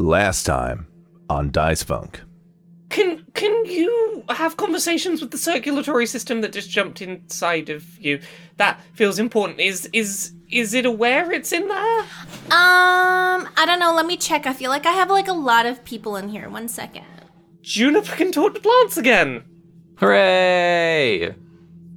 Last time on Dice Funk. Can can you have conversations with the circulatory system that just jumped inside of you? That feels important. Is is is it aware it's in there? Um, I don't know. Let me check. I feel like I have like a lot of people in here. One second. Juniper can talk to plants again. Hooray!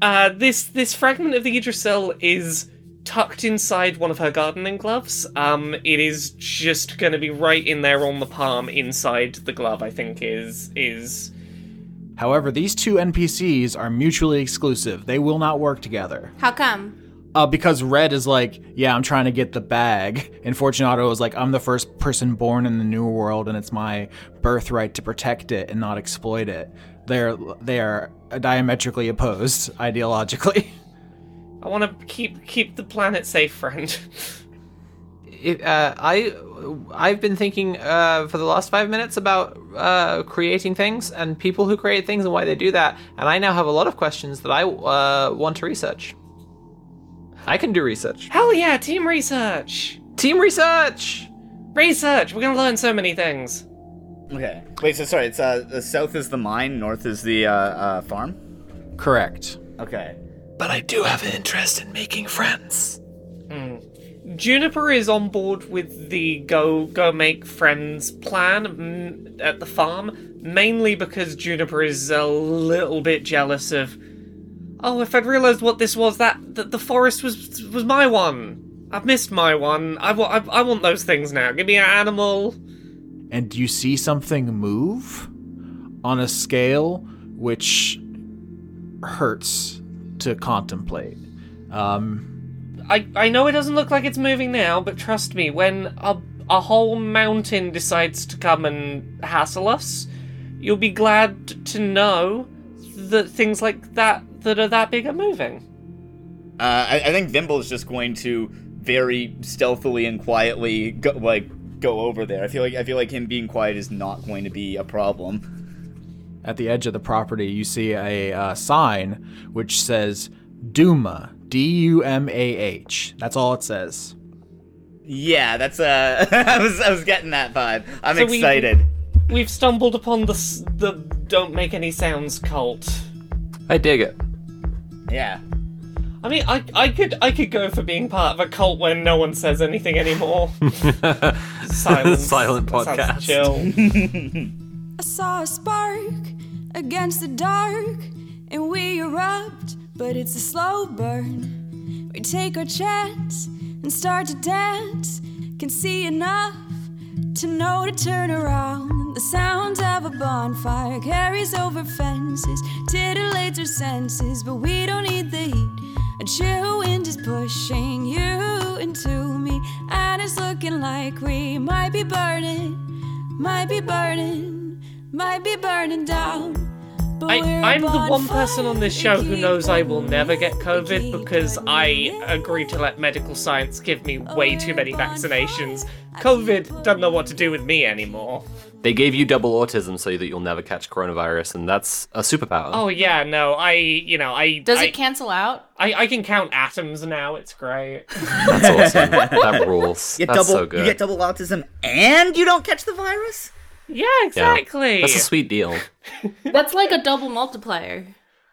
Uh, this this fragment of the Idrisil is tucked inside one of her gardening gloves. Um, it is just going to be right in there on the palm, inside the glove. I think is is. However, these two NPCs are mutually exclusive. They will not work together. How come? Uh, because Red is like, yeah, I'm trying to get the bag, and Fortunato is like, I'm the first person born in the new world, and it's my birthright to protect it and not exploit it. They're they are diametrically opposed ideologically. I want to keep keep the planet safe, friend. It, uh, I I've been thinking uh, for the last five minutes about uh, creating things and people who create things and why they do that, and I now have a lot of questions that I uh, want to research. I can do research. Hell yeah, team research. Team research. Research. We're gonna learn so many things. Okay. Wait. So sorry. It's uh, the south is the mine, north is the uh, uh farm. Correct. Okay. But I do have an interest in making friends. Juniper is on board with the go go make friends plan mm, at the farm, mainly because Juniper is a little bit jealous of. Oh, if I'd realised what this was, that, that the forest was was my one. I've missed my one. I, wa- I, I want those things now. Give me an animal. And do you see something move on a scale which hurts to contemplate? Um, I, I know it doesn't look like it's moving now, but trust me, when a, a whole mountain decides to come and hassle us, you'll be glad to know that things like that that are that big are moving. Uh, I, I think Vimble is just going to very stealthily and quietly go, like go over there. I feel like I feel like him being quiet is not going to be a problem. At the edge of the property, you see a uh, sign which says Duma, D U M A H. That's all it says. Yeah, that's uh, I was I was getting that vibe. I'm So excited. We've stumbled upon the the don't make any sounds cult. I dig it. Yeah. I mean, I I could I could go for being part of a cult where no one says anything anymore. Silence. Silent podcast. Chill. I saw a spark against the dark, and we erupt, but it's a slow burn. We take our chance and start to dance. Can see enough to know to turn around. The sound of a bonfire carries over fences, titillates our senses, but we don't need the heat. A chill wind is pushing you into me, and it's looking like we might be burning, might be burning, might be burning down. But I, we're a I'm the one person on this show who knows I will never get COVID because I burning. agreed to let medical science give me way too many vaccinations. COVID doesn't know what to do with me anymore. They gave you double autism so that you'll never catch coronavirus, and that's a superpower. Oh yeah, no, I you know I Does I, it cancel out? I, I can count atoms now. It's great. That's awesome. that rules. You get That's double so good. you get double autism and you don't catch the virus? Yeah, Yeah. exactly. That's a sweet deal. That's like a double multiplier.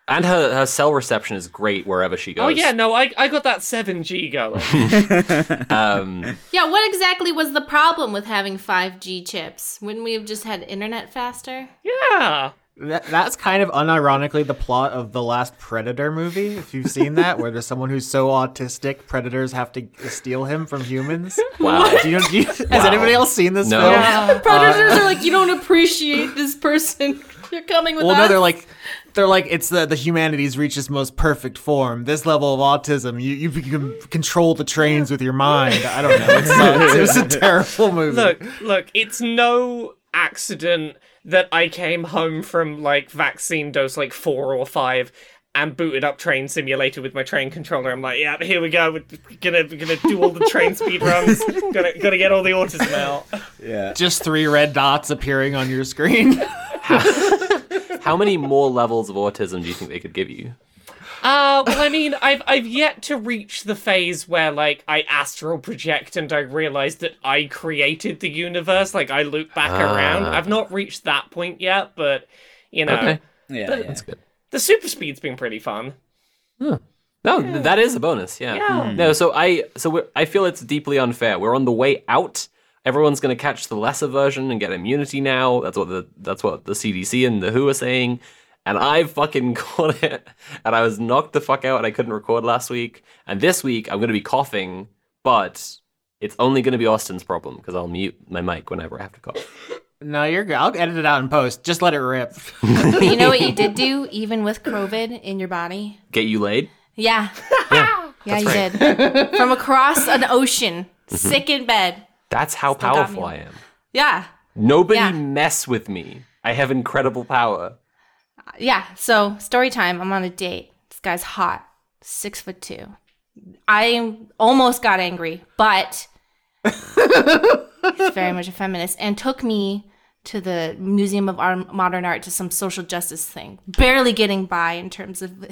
And her, her cell reception is great wherever she goes. Oh yeah, no, I I got that 7G going. Um, Yeah, what exactly was the problem with having 5G chips? Wouldn't we have just had internet faster? yeah. That, that's kind of unironically the plot of the last Predator movie, if you've seen that, where there's someone who's so autistic, predators have to steal him from humans. wow. Do you, do you, Has anybody else seen this No. film? Yeah. Uh, predators are like, you don't appreciate this person. You're coming with Well, us. no, they're like, they're like, it's the the humanity's reached its most perfect form. This level of autism, you you can control the trains with your mind. I don't know. It sucks. It was a terrible movie. Look, look, it's no accident that I came home from like vaccine dose like four or five and booted up Train Simulator with my train controller. I'm like, yeah, here we go. We're gonna we're gonna do all the train speed runs. gonna gonna get all the autism out. Yeah. just three red dots appearing on your screen. How many more levels of autism do you think they could give you? Uh, well, I mean, I've I've yet to reach the phase where like I astral project and I realize that I created the universe. Like I loop back around. I've not reached that point yet, but you know, Okay. Yeah, yeah. That's good. the super speed's been pretty fun. No, th- that is a bonus. Yeah. Yeah. No, so I so we're, I feel it's deeply unfair. We're on the way out. Everyone's going to catch the lesser version and get immunity now. That's what the that's what the CDC and the WHO are saying. And I fucking caught it. And I was knocked the fuck out and I couldn't record last week. And this week I'm going to be coughing, but it's only going to be Austin's problem because I'll mute my mic whenever I have to cough. No, you're good. I'll edit it out in post. Just let it rip. You know what you did do, even with COVID in your body? Get you laid? Yeah. Yeah, you did. From across an ocean, mm-hmm. sick in bed. That's how Still powerful I am. Yeah. Nobody Yeah. mess with me. I have incredible power. Yeah. So, story time. I'm on a date. This guy's hot, six foot two. I almost got angry, but he's very much a feminist and took me to the Museum of Art, Modern Art to some social justice thing, barely getting by in terms of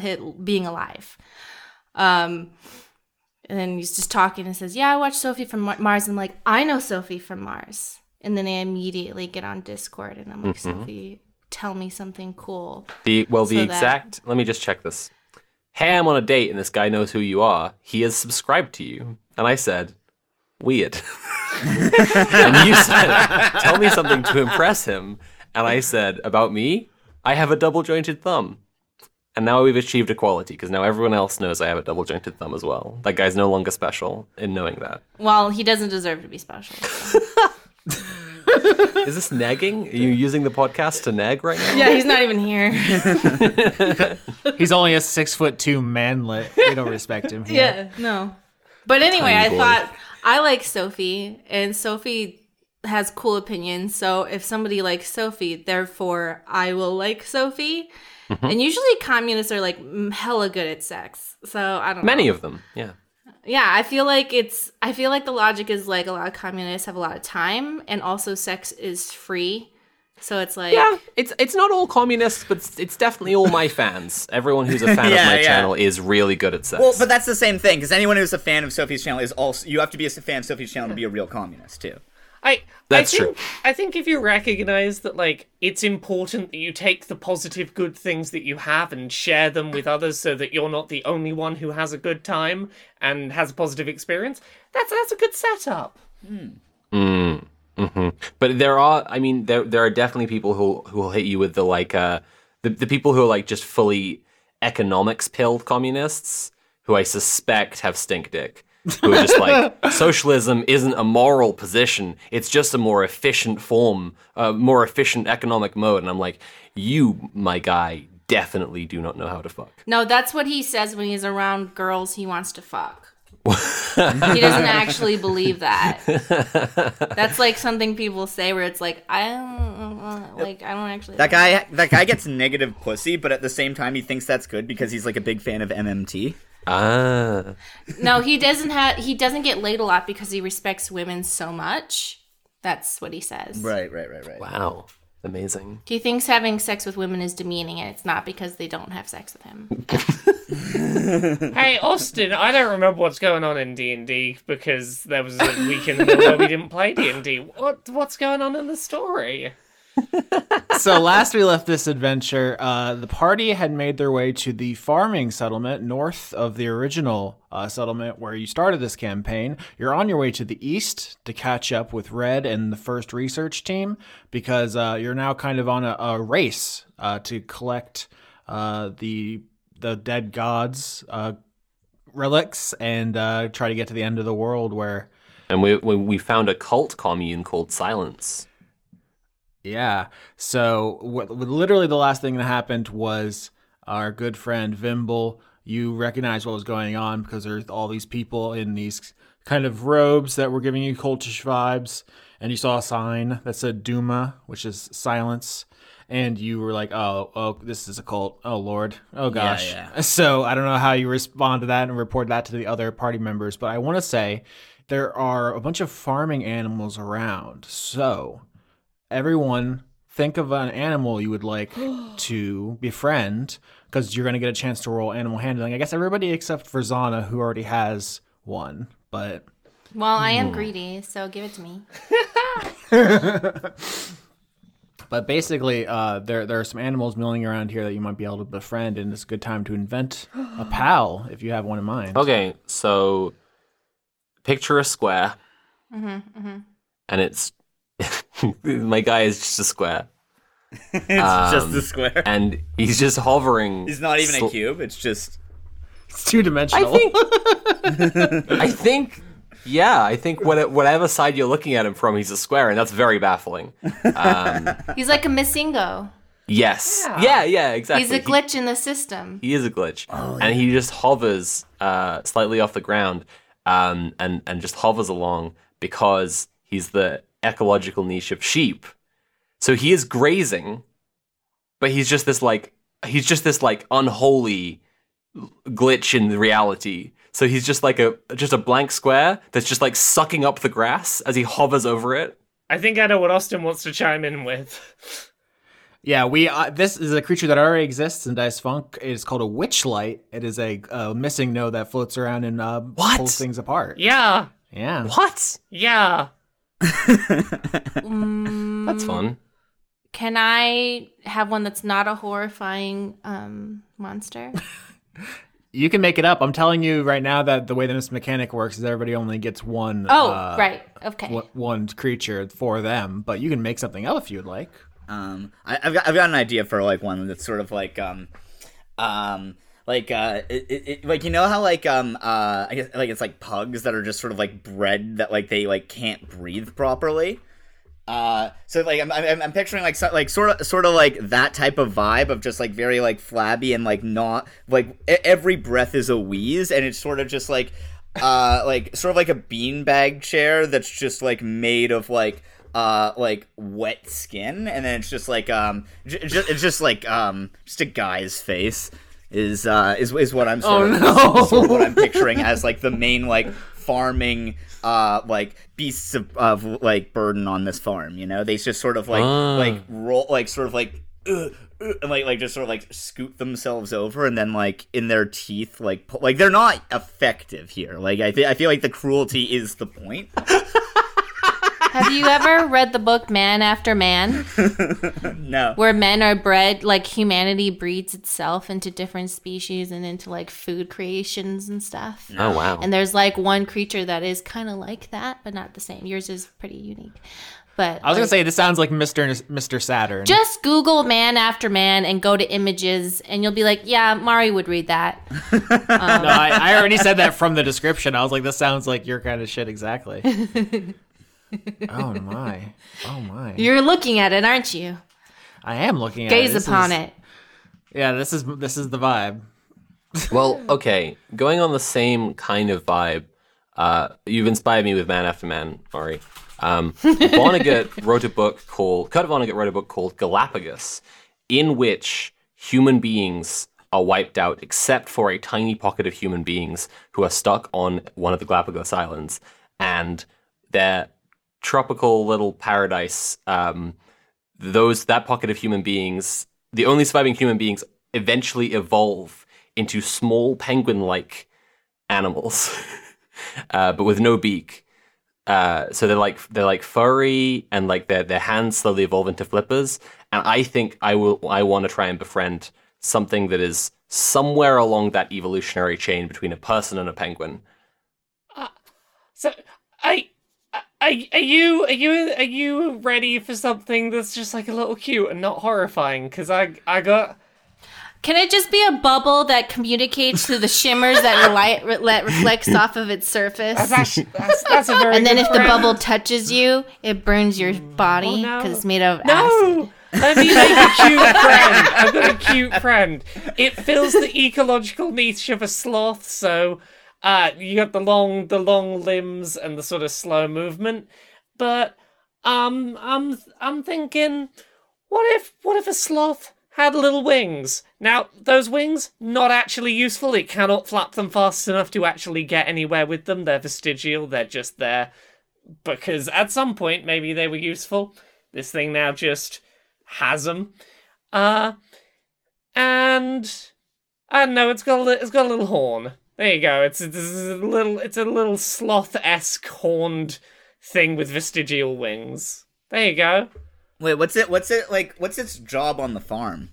being alive. Um, and then he's just talking and says, "Yeah, I watched Sophie from Mar- Mars." I'm like, "I know Sophie from Mars." And then I immediately get on Discord and I'm like, "Sophie, tell me something cool." The well, the So that- exact. Let me just check this. Hey, I'm on a date, and this guy knows who you are. He has subscribed to you, and I said, "Weird." and you said, "Tell me something to impress him," and I said, "About me, I have a double jointed thumb." And now we've achieved equality because now everyone else knows I have a double jointed thumb as well. That guy's no longer special in knowing that. Well, he doesn't deserve to be special. Is this nagging? Are you using the podcast to nag right now? yeah, he's not even here. He's only a six foot two manlet. We don't respect him. here. yeah, no. But anyway, I boy. thought I like Sophie, and Sophie has cool opinions. So if somebody likes Sophie, therefore I will like Sophie. Mm-hmm. And usually communists are like mm, hella good at sex. So I don't know. Many of them, yeah. Yeah, I feel like it's I feel like the logic is like a lot of communists have a lot of time and also sex is free. So it's like Yeah, it's it's not all communists, but it's, it's definitely all my fans. Everyone who's a fan Yeah, of my yeah. channel is really good at sex. Well, but that's the same thing because anyone who's a fan of Sophie's channel is also you have to be a fan of Sophie's channel to be a real communist too. I That's I think, true. I think if you recognize that like it's important that you take the positive good things that you have and share them with others so that you're not the only one who has a good time and has a positive experience, that's that's a good setup. Mm, hmm But there are, I mean, there there are definitely people who who will hit you with the like, uh, the the people who are like just fully economics pilled communists, who I suspect have stink dick. Who are just like socialism isn't a moral position; it's just a more efficient form, a more efficient economic mode. And I'm like, you, my guy, definitely do not know how to fuck. No, that's what he says when he's around girls he wants to fuck. he doesn't actually believe that. That's like something people say where it's like I don't uh, like I don't actually That guy, that guy gets negative pussy, but at the same time he thinks that's good because he's like a big fan of MMT. Ah, No, he doesn't have he doesn't get laid a lot because he respects women so much. That's what he says. Right, right, right, right. wow, amazing. He thinks having sex with women is demeaning and it's not because they don't have sex with him. Hey Austin, I don't remember what's going on in D and D because there was a week in the middle where we didn't play D and D. What what's going on in the story? So last we left this adventure, uh, the party had made their way to the farming settlement north of the original uh, settlement where you started this campaign. You're on your way to the east to catch up with Red and the first research team because uh, you're now kind of on a, a race uh, to collect uh, the the dead gods uh, relics and try to get to the end of the world where And we we, we found a cult commune called Silence. Yeah. So what, literally the last thing that happened was our good friend Vimble. You recognized what was going on because there's all these people in these kind of robes that were giving you cultish vibes, and you saw a sign that said Duma, which is silence. And you were like, "Oh, oh, this is a cult. Oh Lord, oh gosh." yeah. So I don't know how you respond to that and report that to the other party members, but I want to say there are a bunch of farming animals around. So everyone think of an animal you would like to befriend because you're going to get a chance to roll animal handling. I guess everybody except for Zana, who already has one. But Well, I am greedy, so give it to me. but basically, uh, there there are some animals milling around here that you might be able to befriend, and it's a good time to invent a pal if you have one in mind. Okay, so picture a square, Mm-hmm, and it's my guy is just a square, it's just Um, a square. and he's just hovering. He's not even a cube. It's just It's two I dimensional. think. I think. Yeah, I think what, whatever side you're looking at him from, he's a square, and that's very baffling. Um, He's like a MissingNo. yes. Yeah. Yeah. exactly. He's a He- glitch in the system. He is a glitch, and he just hovers uh, slightly off the ground, um, and and just hovers along because he's the ecological niche of sheep. So he is grazing, but he's just this like he's just this like unholy glitch in reality. So he's just like a just a blank square that's just like sucking up the grass as he hovers over it. I think I know what Austin wants to chime in with. Yeah, we. Uh, this is a creature that already exists in Dice Funk. It is called a witchlight. It is a uh, missing node that floats around and uh, What? pulls things apart. Yeah, Yeah. What? yeah. Mm, That's fun. Can I have one that's not a horrifying um, monster? You can make it up. I'm telling you right now that the way this mechanic works is everybody only gets one. Oh, uh, right. Okay. one- One creature for them, but you can make something up if you'd like. Um, I, I've got I've got an idea for like one that's sort of like um, um, like uh, it, it, like you know how like um uh I guess like it's like pugs that are just sort of like bred that like they like can't breathe properly. Uh, so like I'm, I'm, I'm picturing like so, like sort of sort of like that type of vibe of just like very like flabby and like not like every breath is a wheeze and it's sort of just like uh like sort of like a beanbag chair that's just like made of like uh like wet skin and then it's just like um j- j- it's just like um just a guy's face is uh is, is what I'm sort, Oh, of, no. sort of what I'm picturing as like the main like farming uh like beasts of, of like burden on this farm you know they just sort of like Ah. like roll like sort of like uh, uh, and like like just sort of like scoot themselves over and then like in their teeth like like they're not effective here like i, th- I feel like the cruelty is the point have you ever read the book Man After Man? no where men are bred like humanity breeds itself into different species and into like food creations and stuff Oh wow. and there's like one creature that is kind of like that but not the same yours is pretty unique but I was gonna say this sounds like Mister Mister Saturn. just google man after man and go to images and you'll be like yeah mari would read that no, I, I already said that from the description. I was like, this sounds like your kind of shit exactly. Oh my, oh my. you're looking at it aren't you I am looking at gaze it. This upon is- it Yeah, this is this is the vibe. Well, okay. Going on the same kind of vibe, uh, you've inspired me with Man After Man, Mari. Um, Vonnegut wrote a book called Kurt Vonnegut wrote a book called Galapagos, in which human beings are wiped out except for a tiny pocket of human beings who are stuck on one of the Galapagos Islands, and their tropical little paradise. Um, those that pocket of human beings, the only surviving human beings, eventually evolve into small penguin-like animals, uh, but with no beak. Uh, so they're like they're like furry, and like their their hands slowly evolve into flippers. And I think I will I want to try and befriend something that is somewhere along that evolutionary chain between a person and a penguin. So, I, I, are you, are you, are you ready for something that's just like a little cute and not horrifying? Because I, I got. Can it just be a bubble that communicates to the shimmers that light re- that reflects off of its surface? That's actually, that's, that's a very. And then if the bubble touches you, it burns your mm. body oh, no. because it's made of acid. No! Let me make a cute friend. I've got a cute friend. It fills the ecological niche of a sloth, so uh, you got the long, the long limbs and the sort of slow movement. But um, I'm, I'm thinking, what if, what if a sloth had little wings? Now, those wings not actually useful. It cannot flap them fast enough to actually get anywhere with them. They're vestigial. They're just there because at some point maybe they were useful. This thing now just has them. Uh, and I don't know. It's got a it's got a little horn. There you go. It's, it's a little it's a little sloth esque horned thing with vestigial wings. There you go. Wait, what's it? What's it like? What's its job on the farm?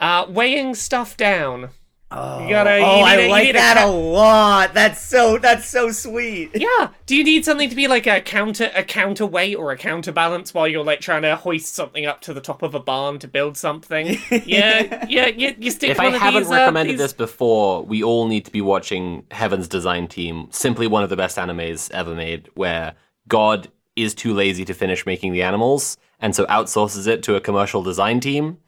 Uh, weighing stuff down. Oh, you gotta. Oh, you need I a- you like need a that ca- a lot. That's so. That's so sweet. Yeah. Do you need something to be like a counter a counterweight or a counterbalance while you're like trying to hoist something up to the top of a barn to build something? yeah, yeah, you, you stick If one I of haven't these, uh, recommended these- this before, we all need to be watching Heaven's Design Team, simply one of the best animes ever made, where God is too lazy to finish making the animals, and so outsources it to a commercial design team.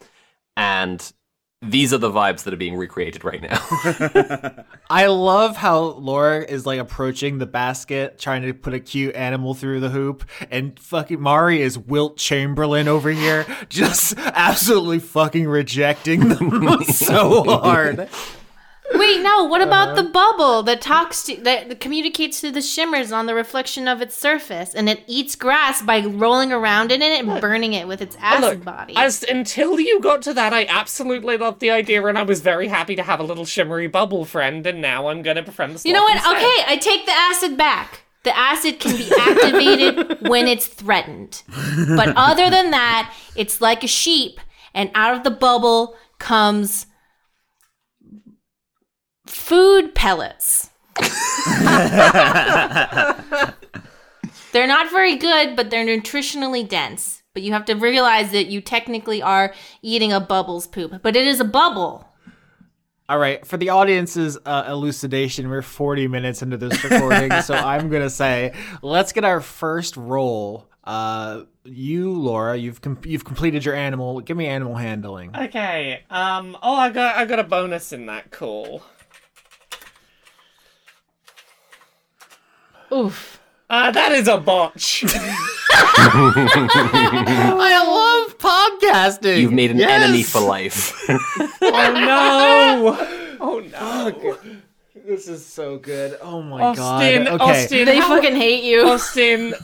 And these are the vibes that are being recreated right now. I love how Laura is like approaching the basket, trying to put a cute animal through the hoop, and fucking Mari is Wilt Chamberlain over here, just absolutely fucking rejecting them so hard. Wait, no. What about Uh-huh. the bubble that talks to that communicates to the shimmers on the reflection of its surface, and it eats grass by rolling around in it and burning it with its acid Look, body? as until you got to that, I absolutely loved the idea, and I was very happy to have a little shimmery bubble friend. And now I'm gonna befriend the. you know what? instead. Okay, I take the acid back. The acid can be activated when it's threatened, but other than that, it's like a sheep, and out of the bubble comes food pellets. they're not very good, but they're nutritionally dense. But you have to realize that you technically are eating a bubble's poop, but it is a bubble. All right, for the audience's uh, elucidation, we're 40 minutes into this recording, so I'm gonna say, let's get our first roll. Uh, you, Laura, you've com- you've completed your animal. Give me animal handling. Okay. Um. Oh, I got I got a bonus in that call. Oof. Uh, that is a botch. I love podcasting. You've made an Yes! enemy for life. oh no. Oh no. This is so good. Oh my Austin. god. Okay. Austin. They how- fucking hate you. Austin.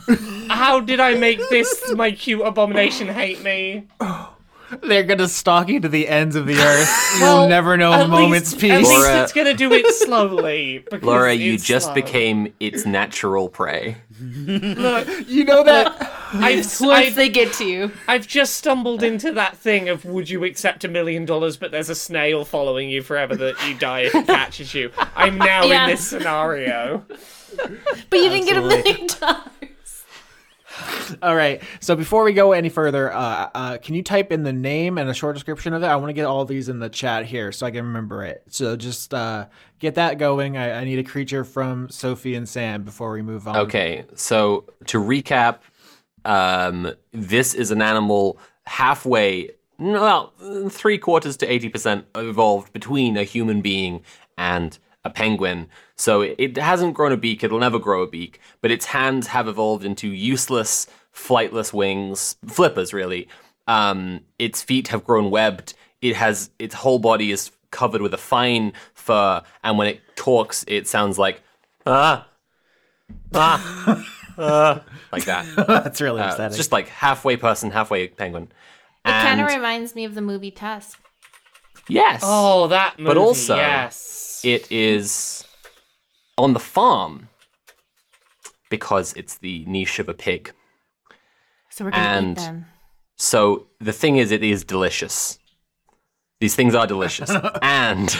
How did I make this my cute abomination hate me? They're gonna stalk you to the ends of the earth. Well, You'll never know a moment's least, peace. At least Laura- it's gonna do it slowly. because Laura, you just slow. became its natural prey. Look, you know that. I've, Once I've, they get to you. I've just stumbled into that thing of would you accept a million dollars, but there's a snail following you forever that you die if it catches you. I'm now Yeah. in this scenario. But you didn't get a million dollars. All right. So before we go any further, uh, uh, can you type in the name and a short description of it? I want to get all these in the chat here so I can remember it. So just uh, get that going. I, I need a creature from Sophie and Sam before we move on. Okay, so to recap, um, this is an animal halfway, well, three quarters to 80% evolved between a human being and a penguin. So it, it hasn't grown a beak, it'll never grow a beak, but its hands have evolved into useless, flightless wings, flippers really. Um, its feet have grown webbed. It has its whole body is covered with a fine fur, and when it talks, it sounds like ah, ah, ah, like that. That's really Uh, upsetting. it's just like halfway person, halfway penguin. It kind of reminds me of the movie Tusk. yes. Oh, that movie. But also- yes. It is on the farm because it's the niche of a pig. So we're gonna And- eat them. So the thing is, it is delicious. These things are delicious, and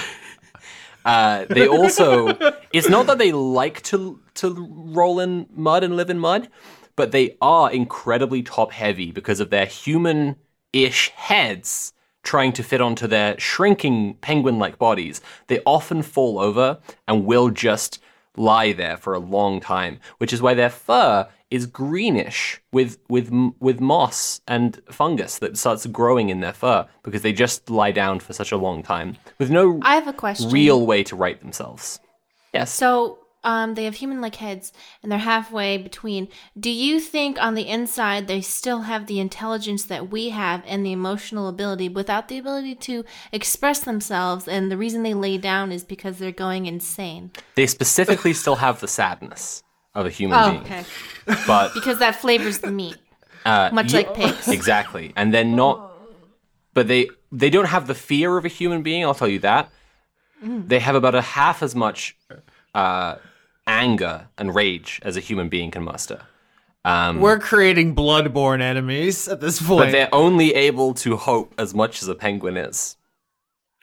uh, they also. It's not that they like to to roll in mud and live in mud, but they are incredibly top heavy because of their human-ish heads trying to fit onto their shrinking penguin-like bodies. They often fall over and will just lie there for a long time, which is why their fur is greenish with with with moss and fungus that starts growing in their fur because they just lie down for such a long time with no I have a question. real way to right themselves. Yes. So, um, they have human-like heads, and they're halfway between. Do you think on the inside they still have the intelligence that we have and the emotional ability, without the ability to express themselves? And the reason they lay down is because they're going insane. They specifically still have the sadness of a human Oh, being. okay. But Because that flavors the meat. Uh, Much like pigs. Exactly. And they're not but they they don't have the fear of a human being, I'll tell you that. They have about a half as much uh, anger and rage as a human being can muster. Um, We're creating bloodborne enemies at this point. but they're only able to hope as much as a penguin is.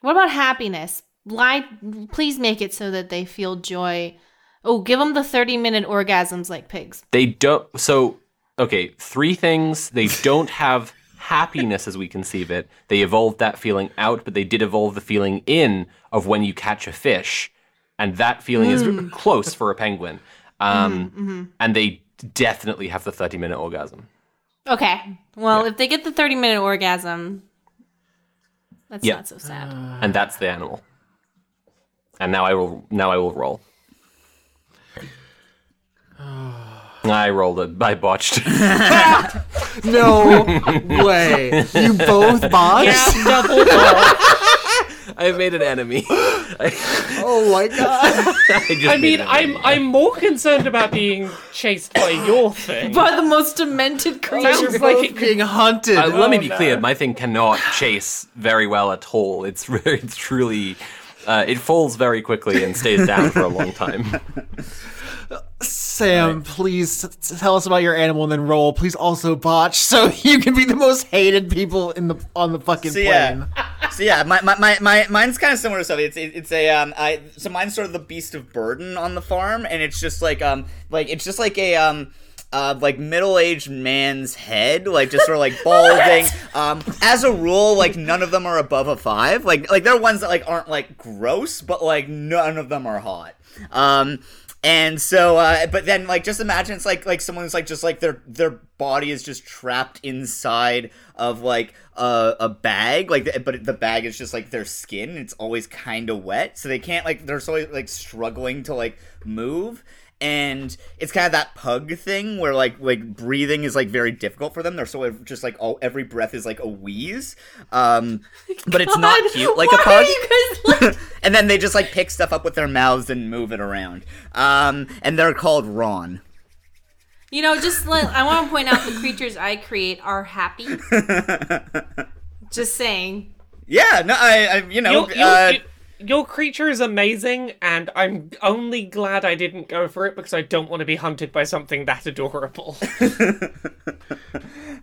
What about happiness? Lie, please make it so that they feel joy. Oh, give them the 30 minute orgasms like pigs. They don't. So, okay, three things. They don't have happiness as we conceive it. They evolved that feeling out, but they did evolve the feeling in of when you catch a fish. And that feeling is hmm. close for a penguin. Mm-hmm, um, mm-hmm. And they definitely have the 30 minute orgasm. Okay. Well, if they get the 30 minute orgasm, that's Yeah. not so sad. And that's the animal. And now I will now I will roll. I rolled it. I botched. no way. You both botched? Double dog. I made an enemy. Oh my god. I, I mean, I'm enemy. I'm more concerned about being chased by your thing. By the most demented creature. Sounds like it could being hunted. Uh, let me Oh, be no. clear. My thing cannot chase very well at all. It's it's truly, uh, it falls very quickly and stays down for a long time. Sam, please t- tell us about your animal and then roll. Please also botch so you can be the most hated people in the on the fucking So, plane. yeah. so yeah, my, my, my, my mine's kind of similar to stuff. It's it, it's a um I so mine's sort of the beast of burden on the farm, and it's just like um like it's just like a um. Uh, like middle-aged man's head, like just sort of like balding. Um, as a rule, like none of them are above a five. Like, like there are ones that like aren't like gross, but like none of them are hot. Um, and so, uh, but then like just imagine it's like like someone's like just like their their body is just trapped inside of like a, a bag, like the, but the bag is just like their skin. It's always kind of wet, so they can't like they're always like struggling to like move. And it's kind of that pug thing where like like breathing is like very difficult for them. They're so just like all every breath is like a wheeze. Um, but it's not cute like a pug guys like, and then they just like pick stuff up with their mouths and move it around. Um, and they're called Ron. you know, just let, I want to point out the creatures I create are happy. just saying. Yeah, no, I, I you know, your, your, uh, your creature is amazing, and I'm only glad I didn't go for it because I don't want to be hunted by something that adorable.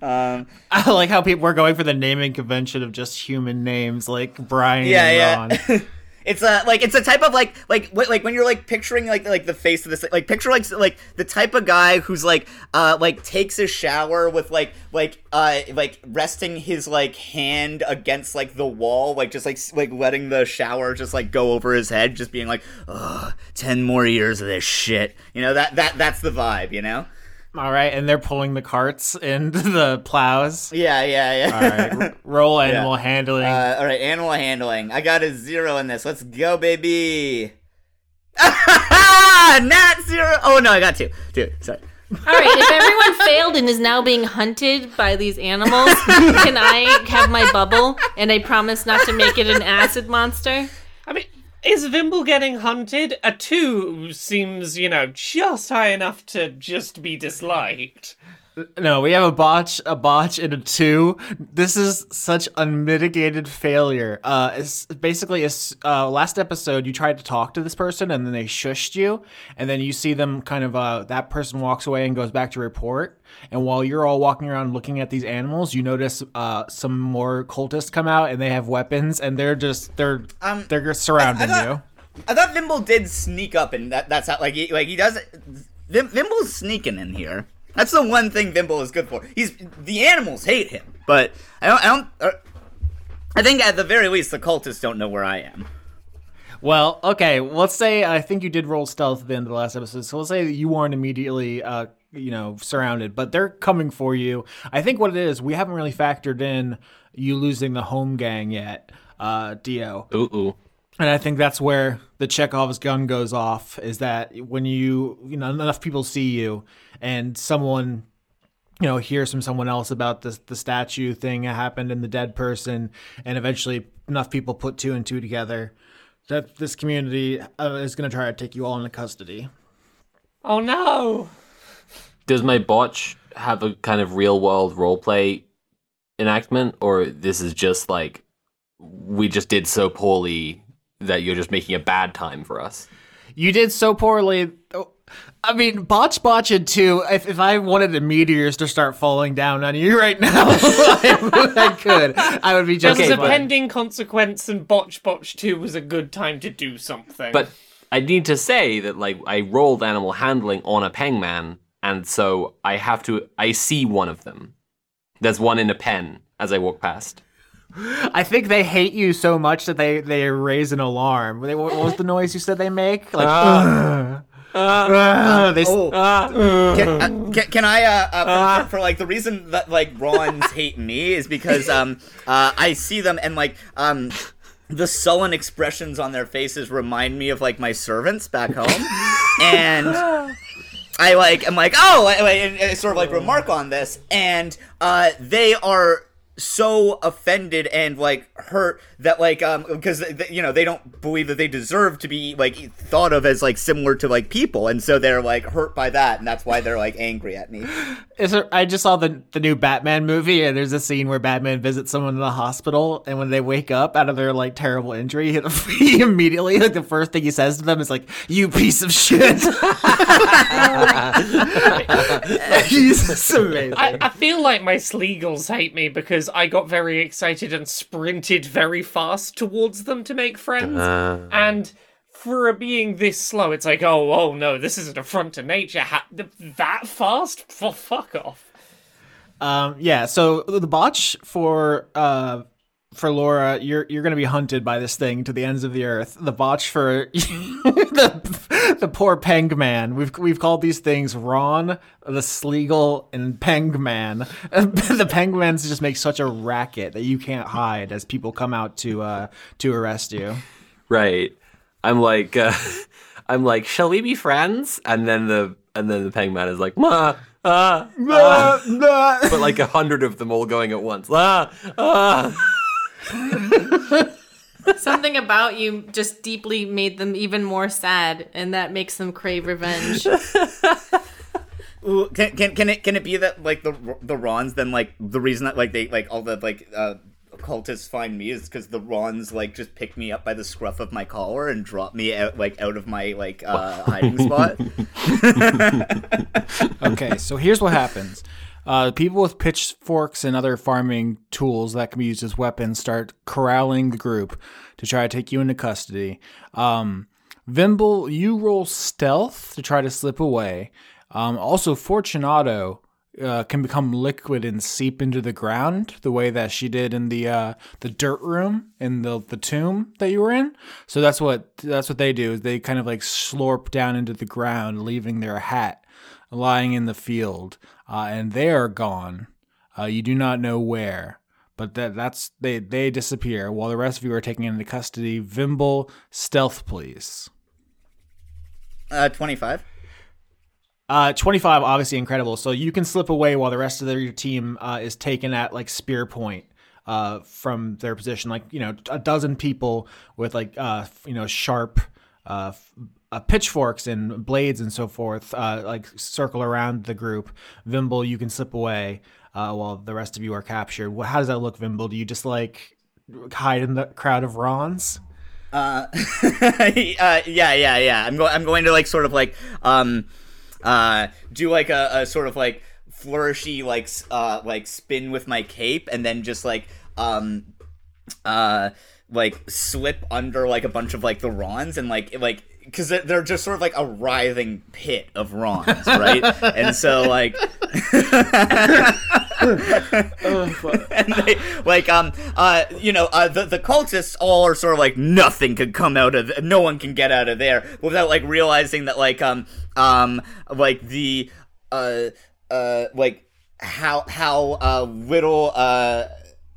um, I like how people are going for the naming convention of just human names like Brian yeah, and yeah. It's a like it's a type of like like wh- like when you're like picturing like like the face of this like picture like like the type of guy who's like uh like takes a shower with like like uh like resting his like hand against like the wall like just like like letting the shower just like go over his head just being like Ugh, 10 more years of this shit. You know that that that's the vibe you know All right, and they're pulling the carts and the plows. yeah yeah yeah All right, r- roll animal handling. Uh, all right, animal handling. I got a zero in this. Let's go, baby. Not zero. Oh no, I got two. Two. Sorry. All right, if everyone failed and is now being hunted by these animals, can I have my bubble? And I promise not to make it an acid monster. Is Vimble getting hunted? A two seems, you know, just high enough to just be disliked. No, we have a botch, a botch, and a two. This is such unmitigated failure. Uh, it's basically, it's, uh, last episode you tried to talk to this person and then they shushed you, and then you see them kind of, uh, that person walks away and goes back to report. And while you're all walking around looking at these animals, you notice uh, some more cultists come out and they have weapons and they're just they're Um, they're surrounding I- I you. I thought Vimble did sneak up, and that, that's how like he, like he does. Vim, Vimble's sneaking in here. That's the one thing Vimble is good for. He's the animals hate him, but I don't. I don't. Uh, I think at the very least the cultists don't know where I am. Well, okay. Let's say I think you did roll stealth at the end of the last episode. So let's say that you weren't immediately, uh, you know, surrounded, but they're coming for you. I think what it is, we haven't really factored in you losing the home gang yet, uh, Dio. Ooh, ooh. And I think that's where the Chekhov's gun goes off. Is that when you, you know, enough people see you, and someone you know, hears from someone else about the the statue thing that happened in the dead person, and eventually enough people put two and two together that this community uh, is going to try to take you all into custody. Oh no! does my botch have a kind of real world roleplay enactment, or this is just like we just did so poorly that you're just making a bad time for us? You did so poorly. Oh, I mean, botch botch it too. If, if I wanted the meteors to start falling down on you right now, I, I could. I would be There just was a fine. pending consequence, and Botch Botch 2 was a good time to do something. But I need to say that like I rolled animal handling on a pengman, and so I have to. I see one of them. There's one in a pen as I walk past. I think they hate you so much that they they raise an alarm. They- What was the noise you said they make? Like, "Ugh, ugh," they s- Oh, can, uh, can, can I uh, uh, for, for, like the reason that like Ron's hate me is because um uh, I see them and like um the sullen expressions on their faces remind me of like my servants back home. And I like I'm like oh I, I, and I sort of like remark on this. And uh they are so offended and like hurt that like um because you know they don't believe that they deserve to be like thought of as like similar to like people and so they're like hurt by that and that's why they're like angry at me Is there, I just saw the the new Batman movie, and there's a scene where Batman visits someone in the hospital, and when they wake up out of their like terrible injury, he, he immediately like the first thing he says to them is like, "You piece of shit." He's amazing. I, I feel like my Sleagles hate me because I got very excited and sprinted very fast towards them to make friends. and for being this slow, it's like, oh, oh no, this is an affront to nature. Ha- that fast? For fuck off. Um, yeah. So the botch for uh for Laura, you're you're gonna be hunted by this thing to the ends of the earth. The botch for the the poor Peng man. We've we've called these things Ron, the Sleagle, and Peng man. the Pengmans just make such a racket that you can't hide as people come out to uh to arrest you. Right. I'm like, uh, I'm like, shall we be friends? And then the and then the pengman is like, ma, ah, ah. but like a hundred of them all going at once. Ah, ah. Something about you just deeply made them even more sad, and that makes them crave revenge. Ooh, can, can can it can it be that like the the Rons then like the reason that like they like all the like uh cultists find me is because the Rons like just pick me up by the scruff of my collar and drop me out like out of my like uh hiding spot. Okay, so here's what happens. Uh, people with pitchforks and other farming tools that can be used as weapons start corralling the group to try to take you into custody. Um, Vimble, you roll stealth to try to slip away. Um, also, Fortunato uh, can become liquid and seep into the ground the way that she did in the uh, the dirt room in the the tomb that you were in. So that's what that's what they do. Is they kind of like slurp down into the ground, leaving their hat lying in the field, uh, and they are gone. Uh, you do not know where, but that that's they they disappear while the rest of you are taken into custody. Vimble, stealth, please. uh, twenty five. Uh, 25, obviously incredible. So you can slip away while the rest of their, your team uh, is taken at like spear point uh, from their position. Like, you know, a dozen people with like, uh, you know, sharp uh, uh, pitchforks and blades and so forth, uh, like circle around the group. Vimble, you can slip away uh, while the rest of you are captured. Wh- How does that look, Vimble? Do you just like hide in the crowd of Rons? Uh, uh, yeah, yeah, yeah. I'm going. I'm going to like sort of like um, uh, do like a, a sort of like flourishy like uh like spin with my cape, and then just like um, uh, like slip under like a bunch of like the Rons and like like. Because they're just sort of like a writhing pit of Rons, right? and so, like, and they like um uh you know uh the, the cultists all are sort of like nothing could come out of th- no one can get out of there without like realizing that like um um like the uh uh like how how uh little uh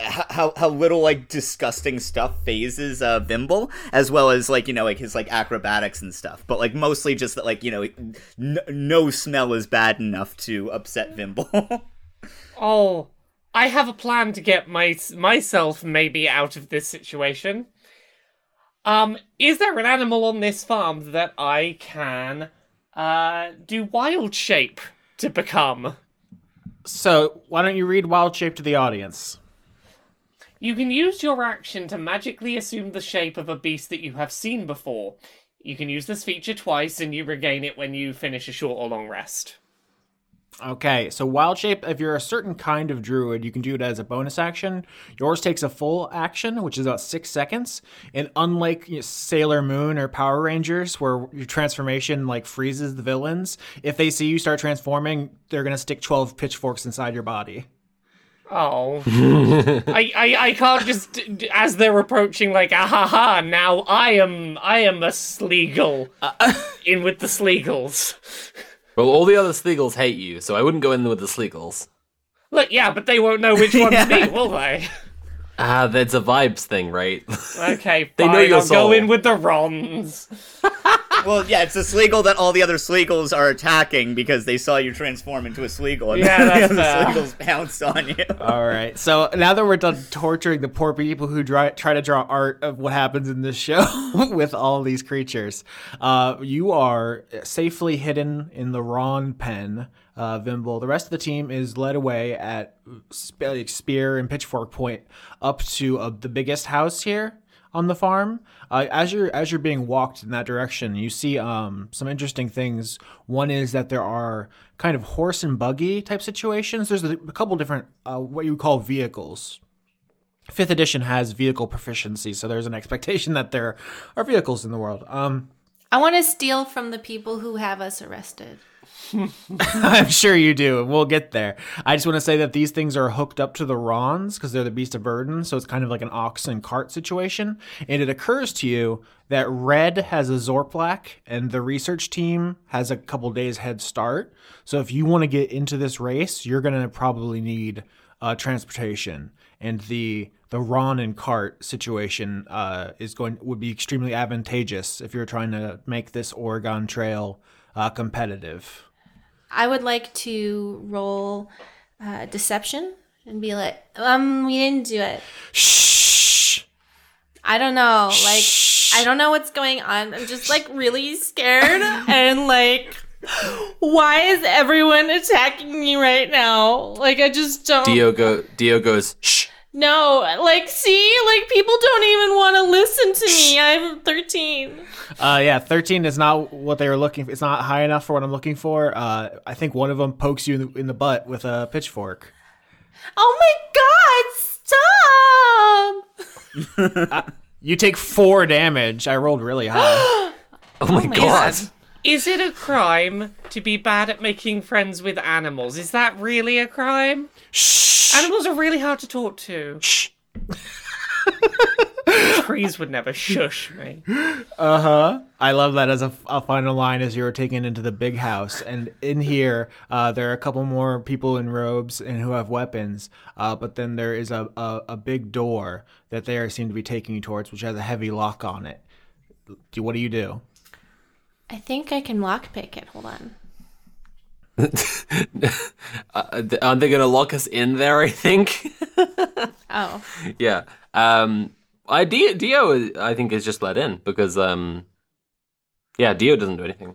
how how little like disgusting stuff fazes uh Vimble as well as like you know like his like acrobatics and stuff but like mostly just that like you know n- no smell is bad enough to upset Vimble Oh, I have a plan to get my myself maybe out of this situation. Um, is there an animal on this farm that I can uh do wild shape to become. So why don't you read Wild Shape to the audience? You can use your action to magically assume the shape of a beast that you have seen before. You can use this feature twice and you regain it when you finish a short or long rest. Okay, so Wild Shape, if you're a certain kind of druid, you can do it as a bonus action. Yours takes a full action, which is about six seconds. And unlike you know, Sailor Moon or Power Rangers, where your transformation like freezes the villains, if they see you start transforming, they're gonna stick twelve pitchforks inside your body. Oh. I, I I can't just as they're approaching like ah ha ha now I am I am a Sleagle. in with the Sleagles. Well, all the other Sleagles hate you, so I wouldn't go in with the Sleagles. Look, yeah, but they won't know which one's me, will they? Ah, that's a vibes thing, right? Okay, They know your I'll soul. go in with the Rons. Well, yeah, it's a Sleagle that all the other Sleagles are attacking because they saw you transform into a Sleagle, and Yeah, that's the fair. Sleagles pounce on you. All right. So now that we're done torturing the poor people who try, try to draw art of what happens in this show with all these creatures, uh, you are safely hidden in the Ron pen, uh, Vimble. The rest of the team is led away at spear and pitchfork point up to uh, the biggest house here on the farm. Uh, as you're as you're being walked in that direction, you see um, some interesting things. One is that there are kind of horse and buggy type situations. There's a, a couple different uh, what you would call vehicles. Fifth edition has vehicle proficiency, so there's an expectation that there are vehicles in the world. Um, I want to steal from the people who have us arrested. I'm sure you do. and We'll get there. I just want to say that these things are hooked up to the Rons because they're the beast of burden. So it's kind of like an ox and cart situation. And it occurs to you that Red has a Zorplak and the research team has a couple days head start. So if you want to get into this race, you're going to probably need uh, transportation. And the the Ron and cart situation uh, is going would be extremely advantageous if you're trying to make this Oregon Trail uh, competitive. I would like to roll uh, deception and be like, um, we didn't do it. Shh. I don't know. Like, I don't know what's going on. I'm just like really scared and like, why is everyone attacking me right now? Like, I just don't. Dio go. Dio goes. Shh. No, like, see, like people don't even want to listen to me. I'm 13. Uh, yeah, thirteen is not what they were looking. for. It's not high enough for what I'm looking for. Uh, I think one of them pokes you in the, in the butt with a pitchfork. Oh my god, stop! You take four damage. I rolled really high. Oh my god. Is it a crime to be bad at making friends with animals? Is that really a crime? Shh. Animals are really hard to talk to. Trees would never shush me. Uh huh. I love that as a, a final line as you're taken into the big house. And in here, uh, there are a couple more people in robes and who have weapons. Uh, but then there is a, a, a big door that they are seem to be taking you towards, which has a heavy lock on it. Do what do you do? I think I can lockpick it. Hold on. Uh, aren't they gonna lock us in there? I think. Oh, yeah. Um. I Dio, Dio I think is just let in because um. Yeah, Dio doesn't do anything.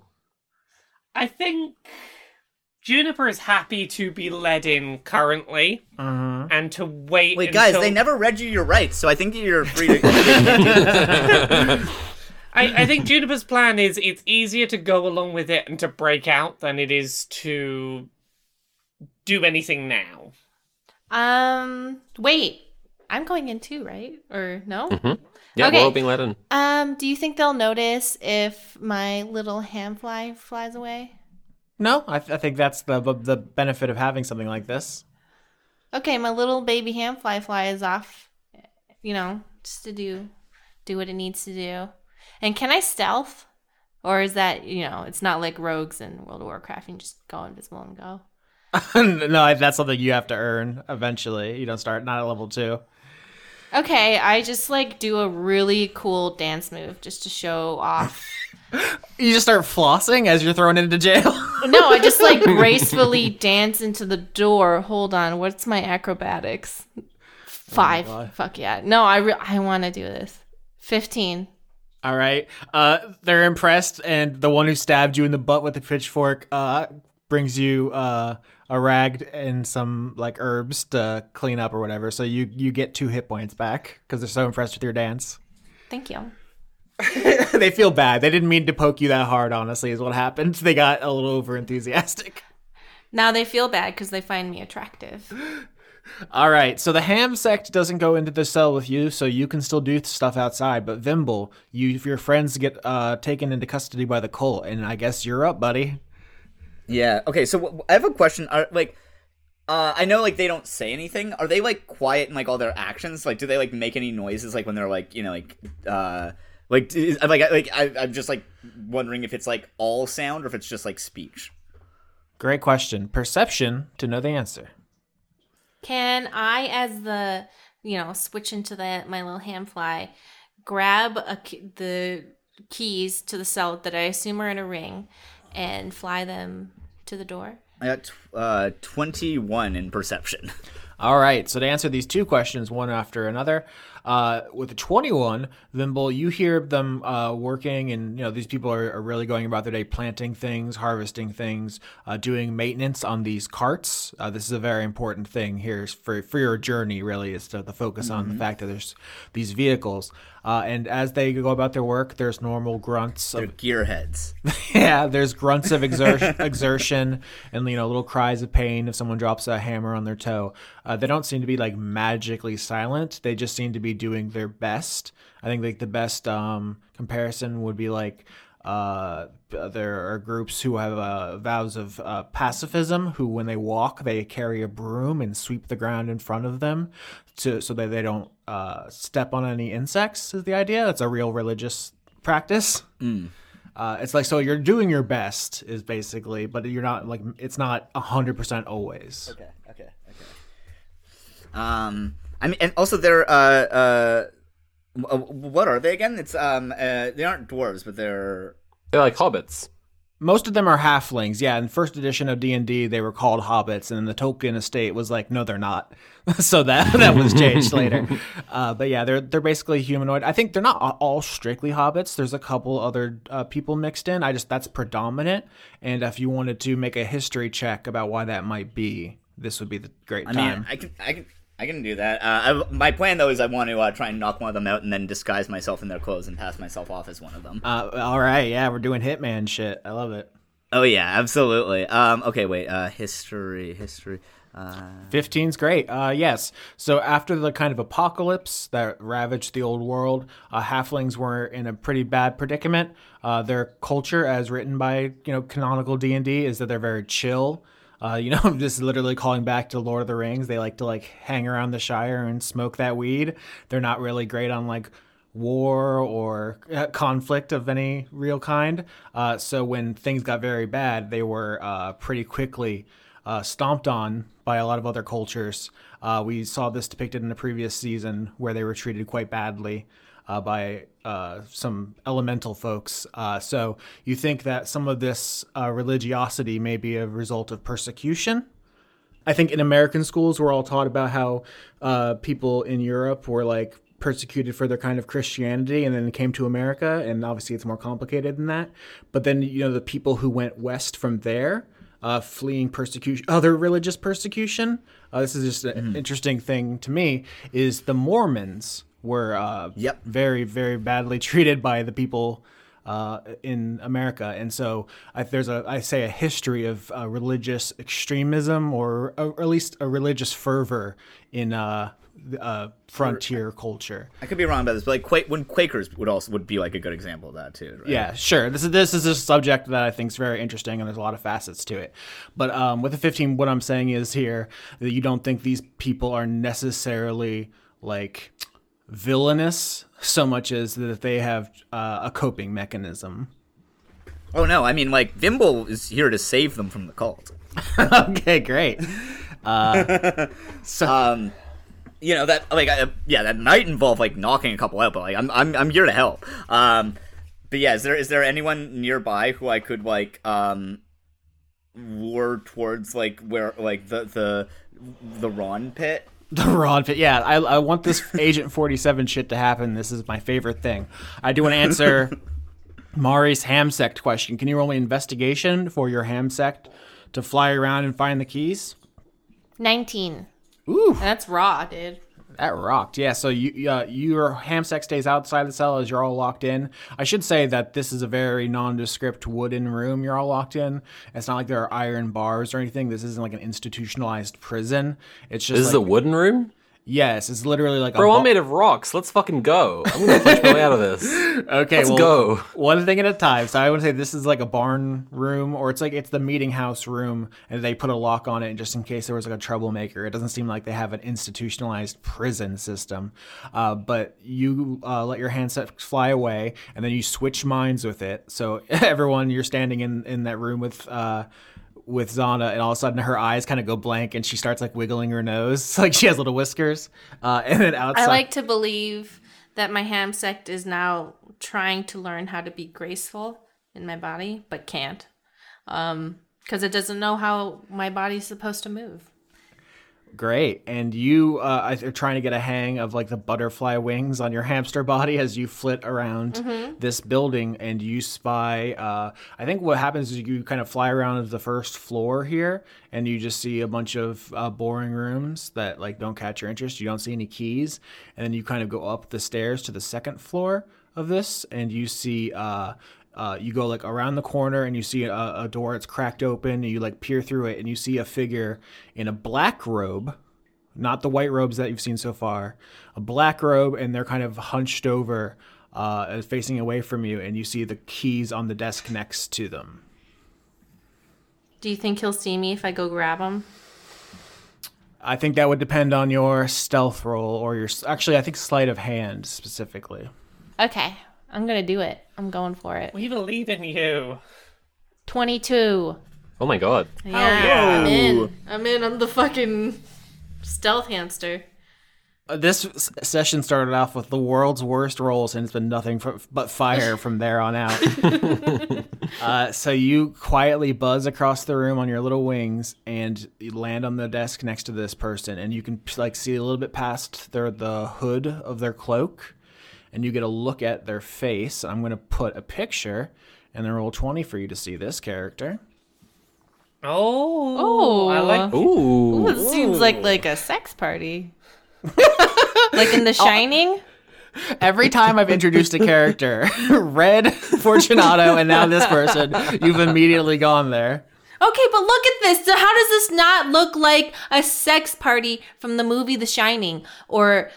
I think Juniper is happy to be led in currently and to wait. Wait, guys, they never read you your rights, so I think you're free to. I, I think Juniper's plan is it's easier to go along with it and to break out than it is to do anything now. um, wait. I'm going in too, right? Or no? Yeah, Okay. we're all being let in. Um, do you think they'll notice if my little hand fly flies away? No, I, th- I think that's the the benefit of having something like this. Okay, my little baby hand fly flies off. You know, just to do do what it needs to do. And can I stealth? Or is that, you know, it's not like rogues in World of Warcraft, you can just go invisible and go. no, that's something you have to earn eventually. You don't start not at level two. Okay, I just like do a really cool dance move just to show off. You just start flossing as you're thrown into jail. no, I just like gracefully dance into the door. Hold on, what's my acrobatics? Oh Five. God. Fuck yeah. No, I re- I want to do this. 15. All right. Uh, they're impressed, and the one who stabbed you in the butt with the pitchfork uh, brings you uh, a rag and some like herbs to clean up or whatever. So you you get two hit points back because they're so impressed with your dance. Thank you. they feel bad. They didn't mean to poke you that hard. Honestly, is what happened. They got a little over enthusiastic. Now they feel bad because they find me attractive. All right, so the ham sect doesn't go into the cell with you, so you can still do stuff outside. But Vimble, you if your friends get uh, taken into custody by the cult, and I guess you're up, buddy. Yeah. Okay. So w- I have a question. Are like, uh, I know like they don't say anything. Are they like quiet in like all their actions? Like, do they like make any noises like when they're like you know like uh like is, like I- like I, I'm just like wondering if it's like all sound or if it's just like speech. Great question. Perception to know the answer. Can I, as the you know, switch into the my little ham fly, grab a, the keys to the cell that I assume are in a ring, and fly them to the door? I got tw- uh 21 in perception. All right, so to answer these two questions one after another, uh, with the 21, Vimble, you hear them uh, working, and you know these people are, are really going about their day, planting things, harvesting things, uh, doing maintenance on these carts. Uh, this is a very important thing here for for your journey. Really, is to the focus on the fact that there's these vehicles, uh, and as they go about their work, there's normal grunts of They're gearheads. yeah, there's grunts of exer- exertion and you know little cries of pain if someone drops a hammer on their toe. Uh, they don't seem to be like magically silent. They just seem to be doing their best. I think like the best um, comparison would be like uh, there are groups who have uh, vows of uh, pacifism who when they walk they carry a broom and sweep the ground in front of them to so that they don't uh, step on any insects is the idea It's a real religious practice uh, it's like so you're doing your best is basically, but you're not like it's not hundred percent always. Okay. Okay. Okay. Um. I mean, and also they're uh uh. What are they again? It's um. Uh, they aren't dwarves, but they're They're like hobbits. Most of them are halflings. Yeah, in first edition of D and D, they were called hobbits, and then the Tolkien estate was like, no, they're not. so that that was changed later. Uh, but yeah, they're they're basically humanoid. I think they're not all strictly hobbits. There's a couple other uh, people mixed in. I just that's predominant. And if you wanted to make a history check about why that might be, this would be the great I time. mean, I can, I can, I can do that. Uh, I, my plan though is I want to uh, try and knock one of them out and then disguise myself in their clothes and pass myself off as one of them. Uh, all right, yeah, we're doing Hitman shit. I love it. oh yeah, absolutely. Um, okay, wait. Uh, history, history. Uh, 15's great. Uh, yes. So after the kind of apocalypse that ravaged the old world, uh, halflings were in a pretty bad predicament. Uh, their culture, as written by you know canonical D and D, is that they're very chill. Uh, you know, just literally calling back to Lord of the Rings. They like to like hang around the Shire and smoke that weed. They're not really great on like war or uh, conflict of any real kind. Uh, so when things got very bad, they were uh, pretty quickly uh, stomped on by a lot of other cultures. Uh, we saw this depicted in the previous season where they were treated quite badly uh, by uh, some elemental folks. Uh, so you think that some of this uh, religiosity may be a result of persecution? I think in American schools, we're all taught about how uh, people in Europe were like persecuted for their kind of Christianity and then came to America. And obviously, it's more complicated than that. But then, you know, the people who went west from there, uh, fleeing persecution, other religious persecution. Uh, this is just an interesting thing to me is the Mormons were uh, Yep. very, very badly treated by the people uh, in America, and so I, there's a I say a history of uh, religious extremism, or, or at least a religious fervor in uh, uh, frontier culture. I could be wrong about this, but like Qua- when Quakers would also would be like a good example of that too. Right? Yeah, sure. This is this is a subject that I think is very interesting, and there's a lot of facets to it. But um, with the 15, what I'm saying is here that you don't think these people are necessarily like villainous so much as that they have uh, a coping mechanism. Oh no, I mean like Vimble is here to save them from the cult. okay, great. Um, you know that like uh, yeah, that might involve like knocking a couple out, but like I'm I'm I'm here to help. Um, but yeah, is there is there anyone nearby who I could like um lure towards like where like the the the Ron pit? The Ron pit. Yeah, I, I want this Agent 47 shit to happen. This is my favorite thing. I do want to answer Mari's ham sect question. Can you roll me investigation for your ham sect to fly around and find the keys. 19. Ooh. That's raw, dude. That rocked. Yeah, so you uh, your hamsec stays outside the cell as you're all locked in. I should say that this is a very nondescript wooden room you're all locked in. It's not like there are iron bars or anything. This isn't like an institutionalized prison. It's just This is a wooden room? Yes, it's literally like Bro, I'm made of rocks. Let's fucking go. I'm gonna push my way out of this. Okay, Let's well, go. One thing at a time. So I would say this is like a barn room, or it's like it's the meeting house room, and they put a lock on it just in case there was like a troublemaker. It doesn't seem like they have an institutionalized prison system. Uh, but you uh, let your handset fly away, and then you switch minds with it. So everyone, you're standing in in that room with. Uh, with Zana, and all of a sudden her eyes kind of go blank, and she starts like wiggling her nose, like she has little whiskers. Uh, and then outside, I like to believe that my ham sect is now trying to learn how to be graceful in my body, but can't. Um, because it doesn't know how my body's supposed to move. Great. And you uh, are trying to get a hang of like the butterfly wings on your hamster body as you flit around this building and you spy. Uh, I think what happens is you kind of fly around the first floor here and you just see a bunch of uh, boring rooms that like don't catch your interest. You don't see any keys. And then you kind of go up the stairs to the second floor of this and you see. Uh, uh, you go like around the corner and you see a, a door that's cracked open and you like peer through it and you see a figure in a black robe not the white robes that you've seen so far a black robe and they're kind of hunched over uh, facing away from you and you see the keys on the desk next to them. Do you think he'll see me if I go grab him? i think that would depend on your stealth roll or your actually i think sleight of hand specifically. Okay, I'm gonna do it. I'm going for it. We believe in you. 22. Oh my god. Yeah, yeah. I'm in. I'm in. I'm the fucking stealth hamster. Uh, this s- session started off with the world's worst rolls, and it's been nothing f- but fire from there on out. uh, so you quietly buzz across the room on your little wings, and you land on the desk next to this person, and you can like see a little bit past their the hood of their cloak, and you get a look at their face. I'm going to put a picture and then roll twenty for you to see this character. Oh, oh, I like. Ooh. It seems like like a sex party. like in The oh. Shining. Every time I've introduced a character, Red, Fortunato, and now this person, you've immediately gone there. Okay, but look at this. So how does this not look like a sex party from the movie The Shining or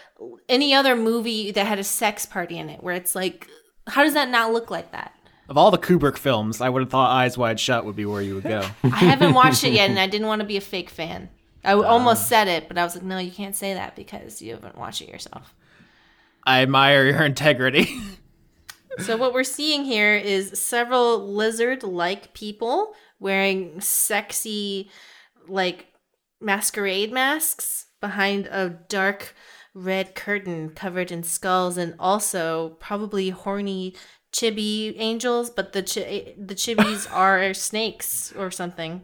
any other movie that had a sex party in it where it's like how does that not look like that? Of all the Kubrick films, I would have thought Eyes Wide Shut would be where you would go. I haven't watched it yet and I didn't want to be a fake fan. I uh. almost said it, but I was like, no, you can't say that because you haven't watched it yourself. I admire your integrity. So what we're seeing here is several lizard-like people wearing sexy like masquerade masks behind a dark red curtain covered in skulls and also probably horny chibi angels, but the chi- the chibis are snakes or something.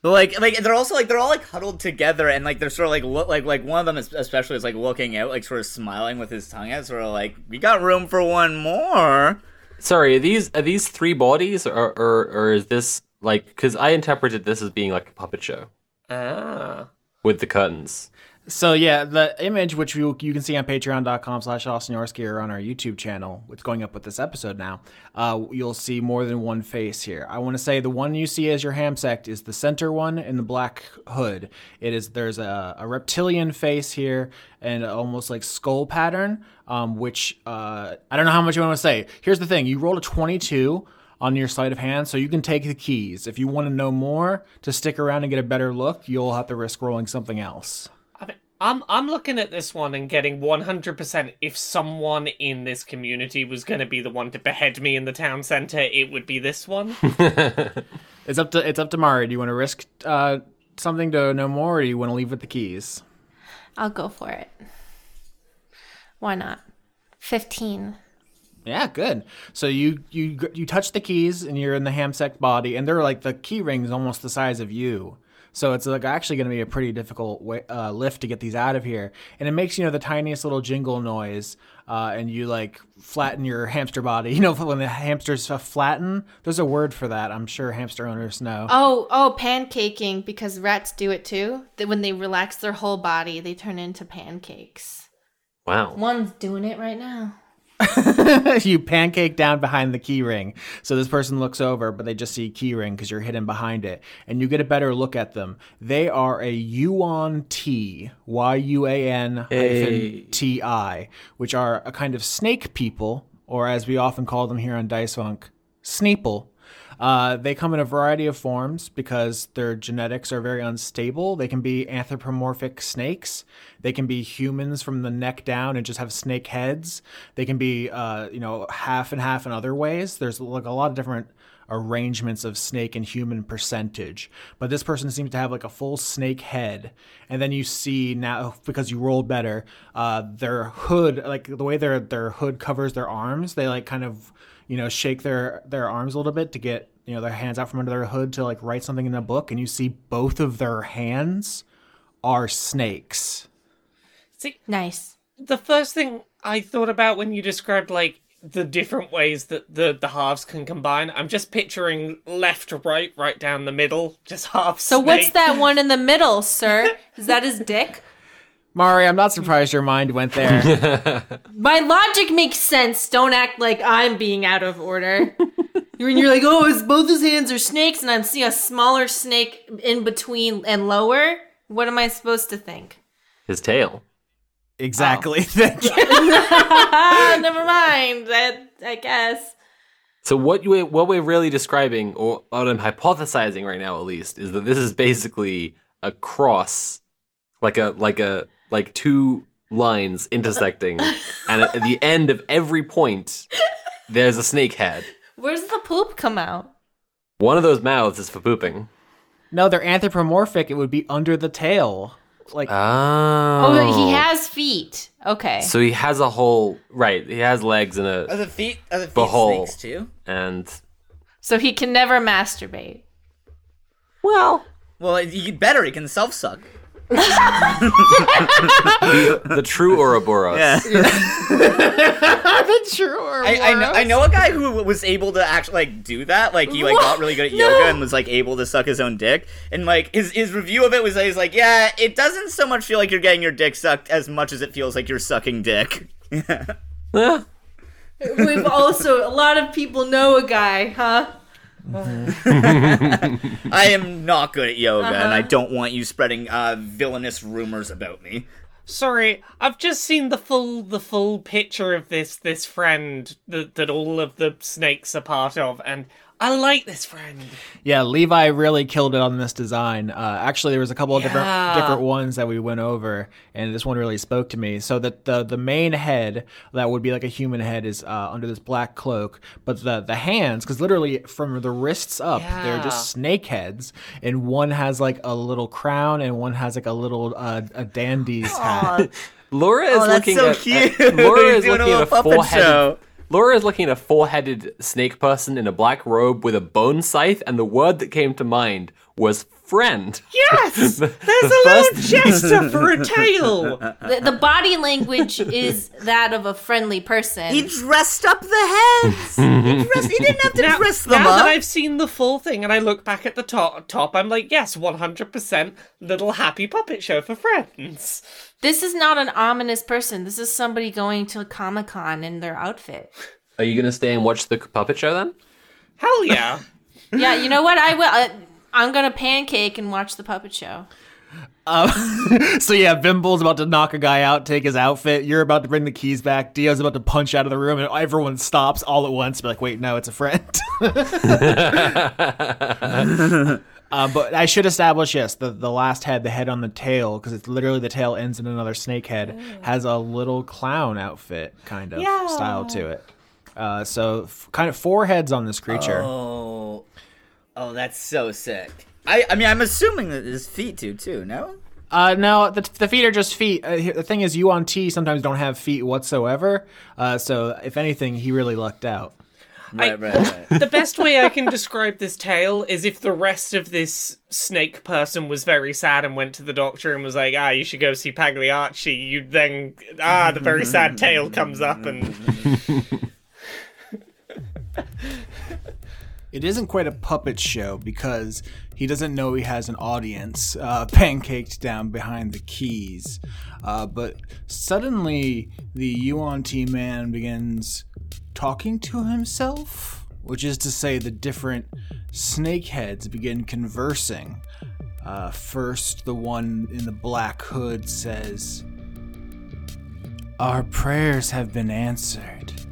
But like, like they're also like they're all like huddled together, and like they're sort of like look like like one of them is especially is like looking out, like sort of smiling with his tongue out, sort of like we got room for one more. Sorry, are these are these three bodies or or, or is this like because I interpreted this as being like a puppet show Ah. with the curtains. so yeah, the image which you, you can see on patreon.com slash Austin Yorski or on our YouTube channel, it's going up with this episode now, uh, you'll see more than one face here. I want to say the one you see as your ham sect is the center one in the black hood. It is there's a, a reptilian face here and almost like skull pattern, um, which uh, I don't know how much you want to say. Here's the thing: you rolled a 22 on your sleight of hand, so you can take the keys. If you want to know more to stick around and get a better look, you'll have to risk rolling something else. I mean, I'm I'm looking at this one and getting 100%. If someone in this community was going to be the one to behead me in the town center, it would be this one. It's up to it's up to Mari. Do you want to risk uh, something to know more, or do you want to leave with the keys? I'll go for it. Why not? 15. Yeah, good. So you you you touch the keys and you're in the hamsec body, and they're like the key rings almost the size of you. So it's like actually going to be a pretty difficult way, uh, lift to get these out of here, and it makes you know the tiniest little jingle noise, uh, and you like flatten your hamster body. You know when the hamsters flatten, there's a word for that. I'm sure hamster owners know. Oh, oh, pancaking because rats do it too. That when they relax their whole body, they turn into pancakes. Wow. One's doing it right now. you pancake down behind the keyring. So this person looks over, but they just see keyring because you're hidden behind it. And you get a better look at them. They are a Yuan-ti, Y U A N T I, which are a kind of snake people, or as we often call them here on Dice Funk, Sneeple. Uh, they come in a variety of forms because their genetics are very unstable. They can be anthropomorphic snakes. They can be humans from the neck down and just have snake heads. They can be, uh, you know, half and half in other ways. There's like a lot of different arrangements of snake and human percentage. But this person seems to have like a full snake head. And then you see now because you rolled better, uh, their hood, like the way their their hood covers their arms, they like kind of you know shake their their arms a little bit to get you know their hands out from under their hood to like write something in a book and you see both of their hands are snakes See, Nice. the first thing I thought about when you described like the different ways that the the halves can combine, I'm just picturing left, right, right down the middle, just half. So what's that one in the middle, sir? Is that his dick? Mari i'm not surprised your mind went there My logic makes sense. Don't act like I'm being out of order. When you're like, oh, his, both his hands are snakes, and I'm seeing a smaller snake in between and lower. What am I supposed to think? His tail. exactly Thank you. Ah, never mind. That I guess. So what you what we're really describing, or what I'm hypothesizing right now at least, is that this is basically a cross, like a like a like two lines intersecting, and at the end of every point, there's a snake head. Where's the poop come out? One of those mouths is for pooping. no they're anthropomorphic it would be under the tail like Oh, Oh, he has feet. Okay. So he has a whole right. He has legs and a Are a the feet are the feet Behole. snakes too? and So he can never masturbate. well, Well, you better. He can self suck. the true Ouroboros. sure I, I know I know a guy who was able to actually like do that. Like he like got really good at yoga and was like able to suck his own dick. And like his his review of it was he's like, yeah, it doesn't so much feel like you're getting your dick sucked as much as it feels like you're sucking dick. Eh, We've also a lot of people know a guy, huh? I am not good at yoga, and Uh-huh. I don't want you spreading uh, villainous rumors about me. Sorry, I've just seen the full the full picture of this this friend that that all of the snakes are part of, and I like this friend. Yeah, Levi really killed it on this design. Uh, actually, there was a couple of different Yeah. different ones that we went over, and this one really spoke to me. So that the the main head that would be like a human head is uh, under this black cloak, but the the hands, because literally from the wrists up, they're just snake heads, and one has like a little crown, and one has like a little uh, a dandy's hat. Laura is Oh, that's looking so at cute. uh, Laura is doing a looking at little a puppet four-headed. Laura is looking at a four-headed snake person in a black robe with a bone scythe, and the word that came to mind was friend. Yes, there's the a little gesture for a tail. The, the body language is that of a friendly person. He dressed up the heads. he, dressed, he didn't have to Now, dress them now up. that I've seen the full thing and I look back at the top, top, I'm like, yes, 100% little happy puppet show for friends. This is not an ominous person. This is somebody going to Comic Con in their outfit. Are you gonna stay and watch the puppet show then? Hell yeah. Yeah, you know what? I will. Uh, I'm gonna pancake and watch the puppet show. so yeah, Bimble's about to knock a guy out, take his outfit. You're about to bring the keys back. Dio's about to punch out of the room, and everyone stops all at once. Be like, wait, no, it's a friend. uh, but I should establish yes, the the last head, the head on the tail, because it's literally the tail ends in another snake head, has a little clown outfit kind of style to it. Uh, so f- kind of four heads on this creature. Oh, oh, that's so sick. I, I mean, I'm assuming that his feet do too. No. Uh, no, the, the feet are just feet. Uh, the thing is, yuan-ti sometimes don't have feet whatsoever. Uh, so if anything, he really lucked out. Right, right, right. The best way I can describe this tail is if the rest of this snake person was very sad and went to the doctor and was like, ah, you should go see Pagliacci, you then, ah, the very sad tail comes up and. It isn't quite a puppet show because he doesn't know he has an audience uh, pancaked down behind the keys. Uh, but suddenly, the Yuan-ti man begins talking to himself, which is to say, the different snakeheads begin conversing. Uh, first, the one in the black hood says, Our prayers have been answered.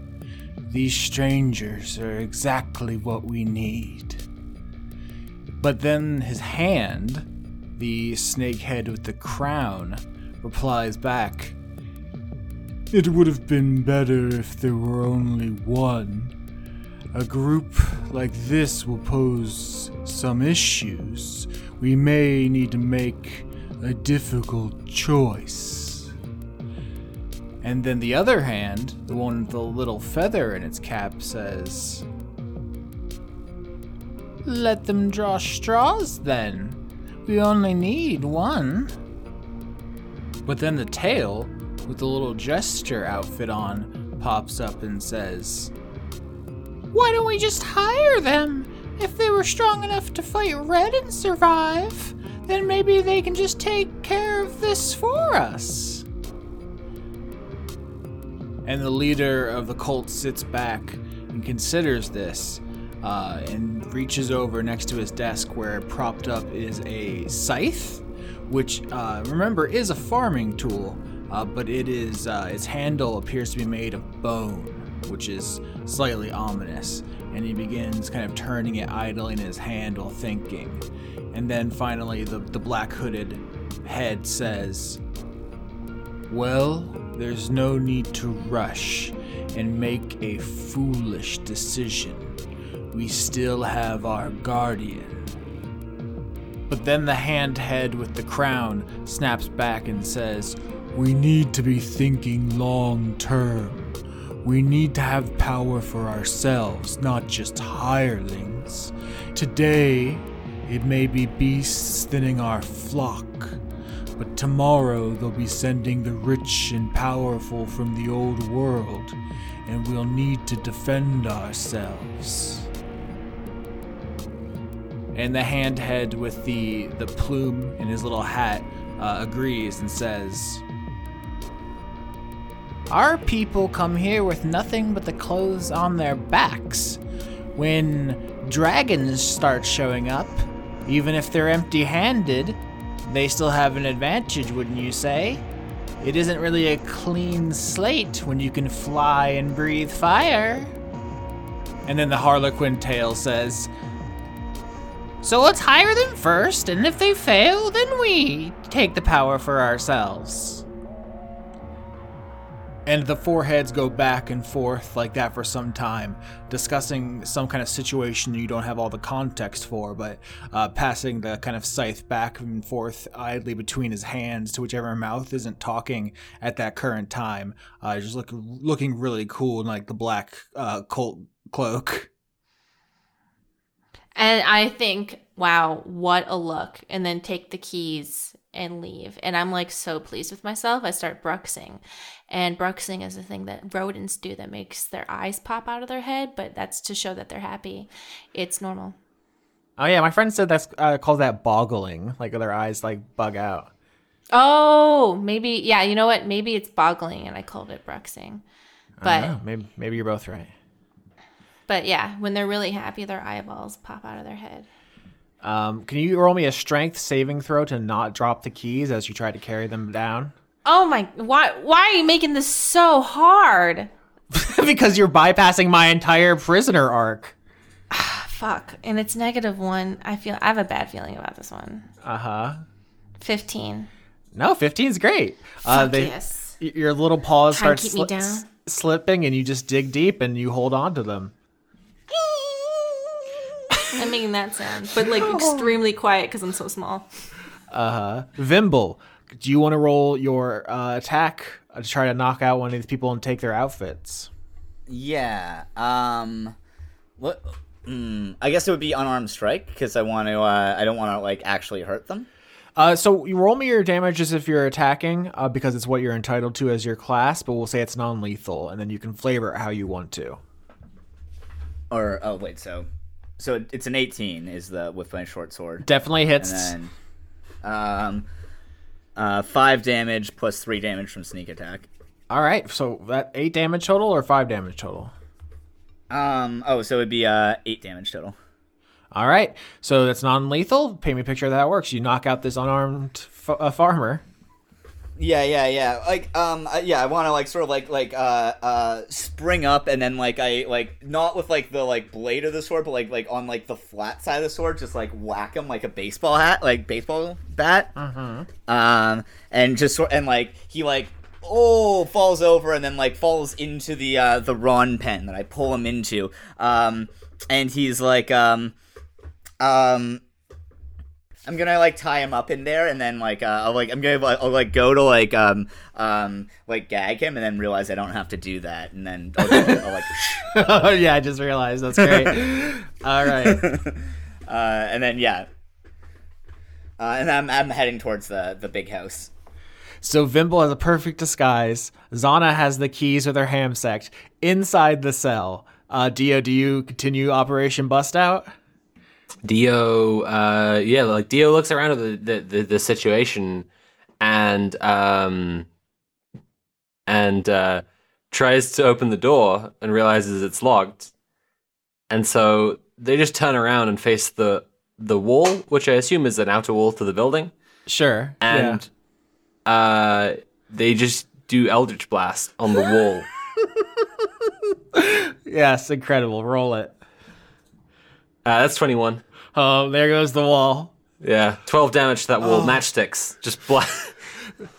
These strangers are exactly what we need. But then his hand, the snake head with the crown, replies back It would have been better if there were only one. A group like this will pose some issues. We may need to make a difficult choice. And then the other hand, the one with the little feather in its cap, says, Let them draw straws then. We only need one. But then the tail, with the little jester outfit on, pops up and says, Why don't we just hire them? If they were strong enough to fight Red and survive, then maybe they can just take care of this for us. And the leader of the cult sits back and considers this uh, and reaches over next to his desk where propped up is a scythe, which, uh, remember, is a farming tool, uh, but it is uh, its handle appears to be made of bone, which is slightly ominous. And he begins kind of turning it idly in his hand while thinking. And then finally, the, the black hooded head says, well, there's no need to rush and make a foolish decision. We still have our guardian. But then the hand head with the crown snaps back and says, We need to be thinking long term. We need to have power for ourselves, not just hirelings. Today, it may be beasts thinning our flock, but tomorrow they'll be sending the rich and powerful from the old world, and we'll need to defend ourselves. And the handhead with the, the plume in his little hat uh, agrees and says, Our people come here with nothing but the clothes on their backs. When dragons start showing up, even if they're empty handed, they still have an advantage, wouldn't you say? It isn't really a clean slate when you can fly and breathe fire. And then the Harlequin tail says, So let's hire them first, and if they fail, then we take the power for ourselves. And the four heads go back and forth like that for some time, discussing some kind of situation you don't have all the context for, but uh, passing the kind of scythe back and forth idly between his hands to whichever mouth isn't talking at that current time. Uh, just look, looking really cool in like the black uh, cloak. And I think, wow, what a look. And then take the keys and leave. And I'm like so pleased with myself. I start bruxing. And bruxing is a thing that rodents do that makes their eyes pop out of their head, but that's to show that they're happy. It's normal. Oh yeah, my friend said that's uh, calls that boggling, like their eyes like bug out. Oh, maybe yeah, you know what? Maybe it's boggling and I called it bruxing. I But don't know, maybe maybe you're both right. but yeah, when they're really happy their eyeballs pop out of their head. Um, can you roll me a strength saving throw to not drop the keys as you try to carry them down? Oh my why why are you making this so hard? because you're bypassing my entire prisoner arc. Fuck. And it's negative one. I feel I have a bad feeling about this one. Uh huh. Fifteen. No, 15 is great. uh, Fuck they, yes. y- Your little paws Try and start keep me sli- down. s- slipping, and you just dig deep and you hold on to them. I'm making that sound, but like extremely quiet because I'm so small. Uh huh. Vimble, do you want to roll your uh, attack uh, to try to knock out one of these people and take their outfits? Yeah. Um What? Mm, I guess it would be unarmed strike because I want to. Uh, I don't want to like actually hurt them. Uh, so you roll me your damage as if you're attacking, uh, because it's what you're entitled to as your class. But we'll say it's non-lethal, and then you can flavor it how you want to. Or oh wait, so so it's an 18 is the with my short sword. Definitely hits. And then, um, uh, five damage plus three damage from sneak attack. All right, so that eight damage total or five damage total. Um, oh, so it'd be uh eight damage total. All right, so that's non-lethal. Paint me a picture of how that works. You knock out this unarmed f- uh, farmer. Yeah, yeah, yeah. Like, um, yeah. I want to like sort of like like uh uh spring up and then like I like not with like the like blade of the sword, but like like on like the flat side of the sword, just like whack him like a baseball hat, like baseball bat. Mm-hmm. Um, and just sort and like he like oh falls over and then like falls into the uh the Ron pen that I pull him into. Um, and he's like um um I'm gonna like tie him up in there, and then like uh, I'll like I'm gonna like, I'll like go to like um um like gag him, and then realize I don't have to do that, and then I'll, I'll like oh yeah, I just realized that's great. All right, uh, and then yeah, uh, and I'm I'm heading towards the the big house. so Vimble has a perfect disguise. Zana has the keys with her ham sect inside the cell. Uh, Dio, do you continue Operation Bust Out? Dio, uh, yeah, like Dio looks around at the, the, the, the situation and um and uh, tries to open the door and realizes it's locked, and so they just turn around and face the the wall, which I assume is an outer wall to the building, Sure. and uh, they just do Eldritch Blast on the wall. yes, incredible. Roll it. Uh, that's twenty one. Oh, there goes the wall. Yeah, twelve damage to that wall. Oh. Matchsticks, just black.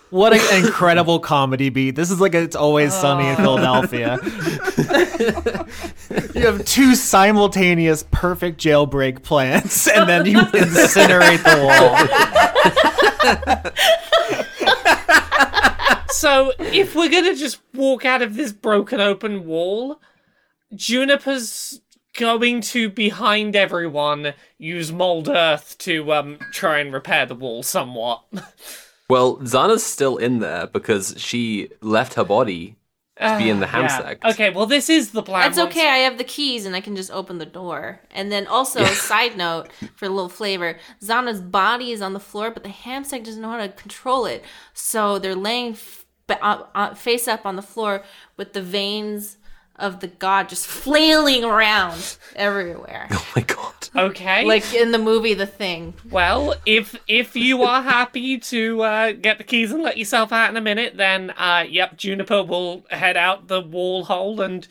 What an incredible comedy beat. This is like a, it's always sunny in oh. Philadelphia. you have two simultaneous perfect jailbreak plans, and then you incinerate the wall. So, if we're gonna just walk out of this broken open wall, Juniper's going to behind everyone use mold earth to um try and repair the wall somewhat. Well, Zana's still in there because she left her body to be in the hamsack. Okay, well this is the plan. That's okay. I have the keys and I can just open the door. And then also, side note for a little flavor, Zana's body is on the floor, but the hamster doesn't know how to control it. So they're laying f- uh, uh, face up on the floor with the veins of the god just flailing around everywhere, Oh my god. Okay. like in the movie The Thing. Well, if if you are happy to uh, get the keys and let yourself out in a minute, then uh, yep, Juniper will head out the wall hole and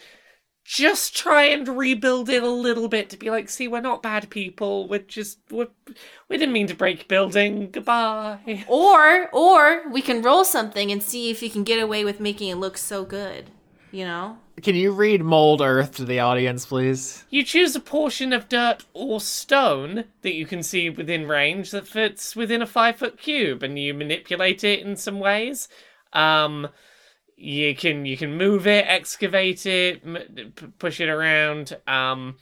just try and rebuild it a little bit to be like, see, we're not bad people. We're just we're, we didn't mean to break building. Goodbye. Or or we can roll something and see if you can get away with making it look so good. You know? Can you read Mold Earth to the audience, please? You choose a portion of dirt or stone that you can see within range that fits within a five foot cube, and you manipulate it in some ways. Um, you can you can move it, excavate it, m- p- push it around. Um,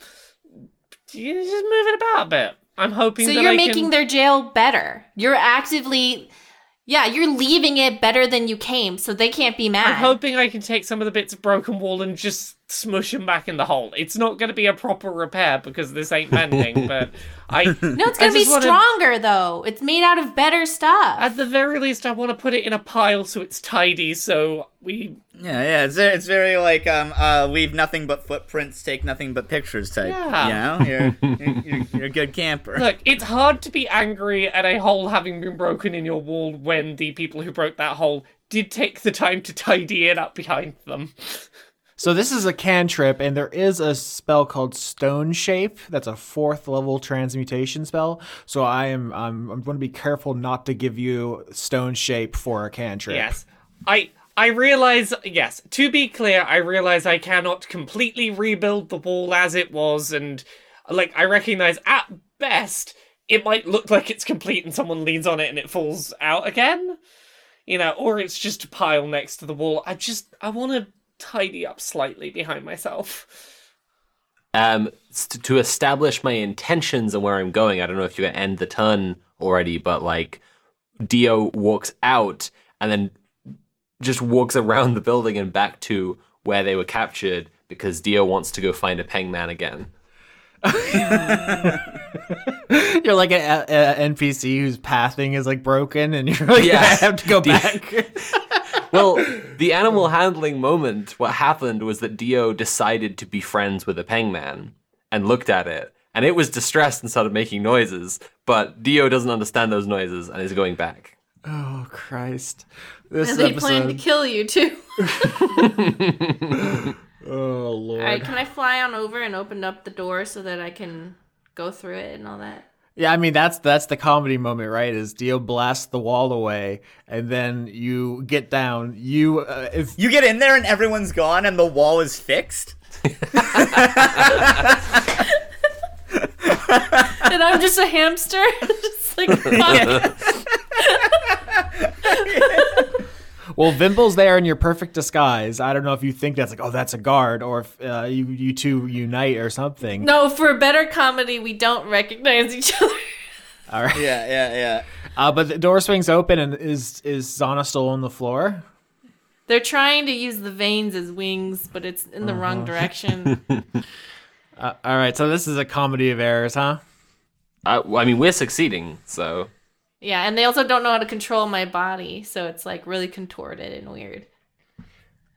you just move it about a bit. I'm hoping. So that you're I making can... their jail better. You're actively yeah, you're leaving it better than you came, so they can't be mad. I'm hoping I can take some of the bits of broken wall and just smush them back in the hole. It's not going to be a proper repair because this ain't mending, but I. no, it's gonna be just wanna- stronger though. It's made out of better stuff. At the very least, I want to put it in a pile so it's tidy. So we. Yeah, yeah, it's very, it's very like um uh leave nothing but footprints, take nothing but pictures type. Yeah. You know, you're you're, you're, you're a good camper. Look, it's hard to be angry at a hole having been broken in your wall when the people who broke that hole did take the time to tidy it up behind them. So this is a cantrip, and there is a spell called Stone Shape. That's a fourth level transmutation spell. So I am I'm, I'm going to be careful not to give you Stone Shape for a cantrip. Yes. I I realize yes, to be clear, I realize I cannot completely rebuild the wall as it was and like I recognize at best it might look like it's complete and someone leans on it and it falls out again. You know, or it's just a pile next to the wall. I just I want to tidy up slightly behind myself. Um, to establish my intentions and where I'm going. I don't know if you're gonna end the turn already, but like Dio walks out and then just walks around the building and back to where they were captured because Dio wants to go find a Pengman again. You're like a, a NPC whose pathing is like broken, and you're like, Yeah. I have to go The- back. Well, the animal handling moment, what happened was that Dio decided to be friends with a Pengman and looked at it. And it was distressed and started making noises, but Dio doesn't understand those noises and is going back. oh Christ! This And they plan to kill you too. oh Lord! All right, can I fly on over and open up the door so that I can go through it and all that? Yeah, I mean that's that's the comedy moment, right? Is Dio blasts the wall away, and then you get down. You uh, if You get in there and everyone's gone and the wall is fixed. And I'm just a hamster, just like well, Vimble's there in your perfect disguise. I don't know if you think that's like, oh, that's a guard, or if uh, you you two unite or something. no. For a better comedy, we don't recognize each other. All right. Yeah, yeah, yeah. Uh, but the door swings open, and is is Zana still on the floor? They're trying to use the veins as wings, but it's in the wrong direction. Uh, all right, so this is a comedy of errors, huh? Uh, well, I mean, we're succeeding, so yeah, and they also don't know how to control my body, so it's like really contorted and weird.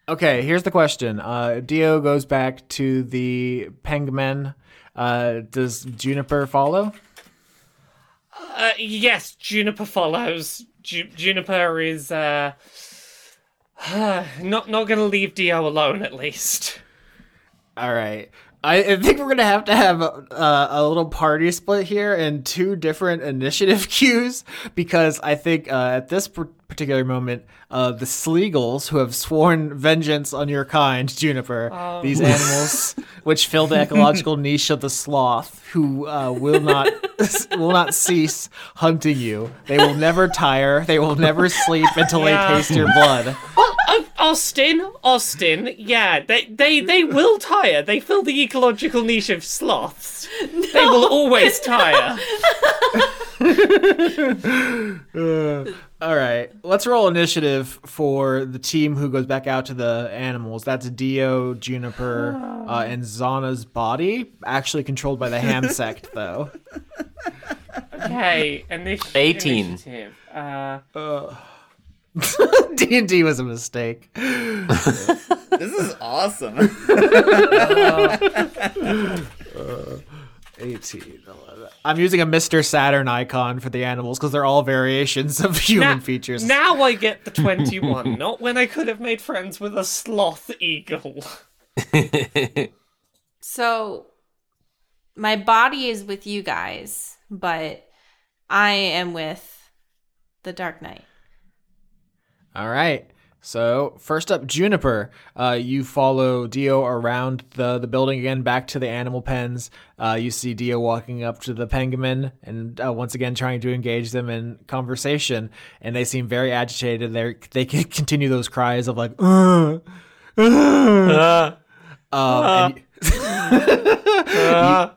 Okay, here's the question. Uh, Dio goes back to the Pengmen. Uh, does Juniper follow? Uh, yes, Juniper follows. Ju- Juniper is uh, not not gonna leave Dio alone, at least. All right. I, I think we're gonna have to have uh, a little party split here and two different initiative cues because I think uh, at this par- particular moment, uh, the Sleagles who have sworn vengeance on your kind, Juniper, these animals which fill the ecological niche of the sloth, who uh, will not will not cease hunting you. They will never tire. They will never sleep until Yeah. they taste your blood. Uh, Austin, Austin, yeah, they they they will tire. They fill the ecological niche of sloths. they will always tire. All right, let's roll initiative for the team who goes back out to the animals. That's Dio, Juniper, uh, and Zana's body, actually controlled by the Ham sect, though. Okay, initi- 18. initiative. Uh, D and D was a mistake. This is awesome. Uh, uh, 18. 11. I'm using a Mr. Saturn icon for the animals because they're all variations of human now, features. Now I get the twenty-one. not when I could have made friends with a sloth eagle. So, my body is with you guys, but I am with the Dark Knight. All right. So first up, Juniper. Uh, you follow Dio around the, the building again, back to the animal pens. Uh, you see Dio walking up to the penguin and uh, once again trying to engage them in conversation. And they seem very agitated. They they can continue those cries of like, "Uh, uh." um, and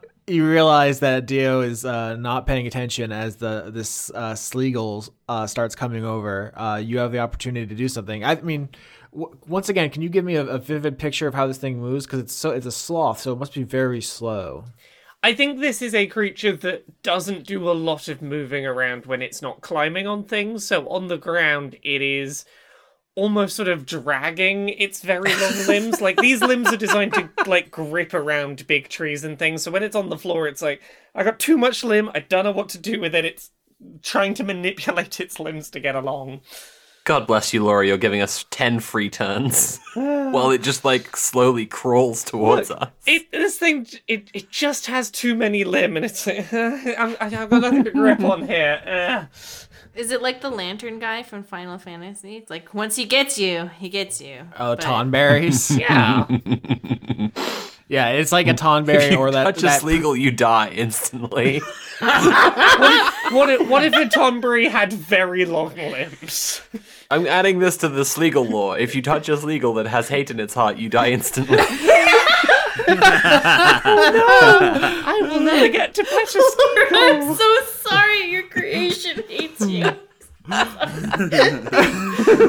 you, you realize that Dio is uh, not paying attention as the this uh, Sleagle uh, starts coming over. Uh, you have the opportunity to do something. I mean, w- once again, can you give me a, a vivid picture of how this thing moves? Because it's so it's a sloth, so it must be very slow. I think this is a creature that doesn't do a lot of moving around when it's not climbing on things. So on the ground, it is almost sort of dragging its very long limbs. Like these limbs are designed to like grip around big trees and things. So when it's on the floor, it's like I got too much limb. I don't know what to do with it. It's trying to manipulate its limbs to get along. God bless you, Laura. You're giving us 10 free turns while it just like slowly crawls towards us. It this thing it it just has too many limb, and it's like I'm, I've got nothing to grip on here. Uh. Is it like the lantern guy from Final Fantasy? It's like once he gets you, he gets you. Oh, But- tonberries. Yeah. yeah, it's like a tonberry or that. Touch a that Sleagle, you die instantly. what if what if a Tonberry had very long limbs? I'm adding this to the Sleagle law. If you touch a Sleagle that has hate in its heart, you die instantly. Oh, no, I will never get to Precious I'm so sorry your creation hates you. Do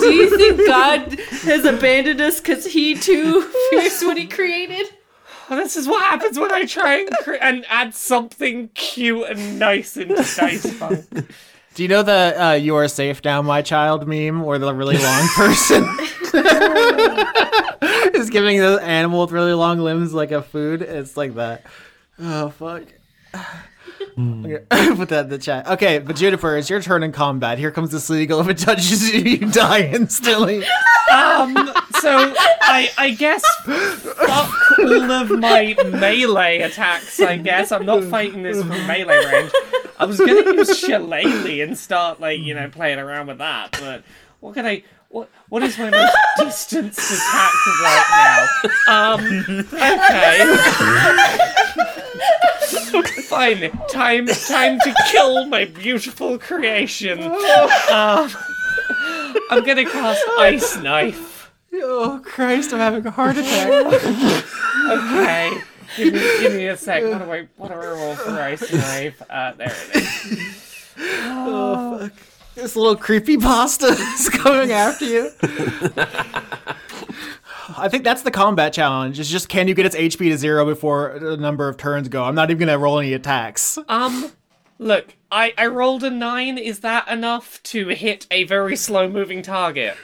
you think God has abandoned us because he too fears what he created? Well, this is what happens when I try and, cre- and add something cute and nice into Dice Funk. Do you know the uh, "You are safe now, my child" meme, where the really long person is giving the animal with really long limbs like a food? It's like that. Oh fuck. Okay, Put that in the chat. Okay, but Juniper, it's your turn in combat. Here comes the Sleagle. If it touches you, you die instantly. Um, so I I guess fuck all of my melee attacks. I guess I'm not fighting this from melee range. I was gonna use Shillelagh and start like you know playing around with that, but what can I? What what is my most distance attack right now? Um, okay. Fine. Time time to kill my beautiful creation. Um, I'm gonna cast Ice Knife. Oh Christ, I'm having a heart attack. Okay. Give me, give me a sec. What do I, what do I roll for ice knife? Uh, there it is. oh fuck. This little creepy pasta is coming after you. I think that's the combat challenge. It's just can you get its HP to zero before a number of turns go? I'm not even gonna roll any attacks. Um, look, I, I rolled a nine. Is that enough to hit a very slow moving target?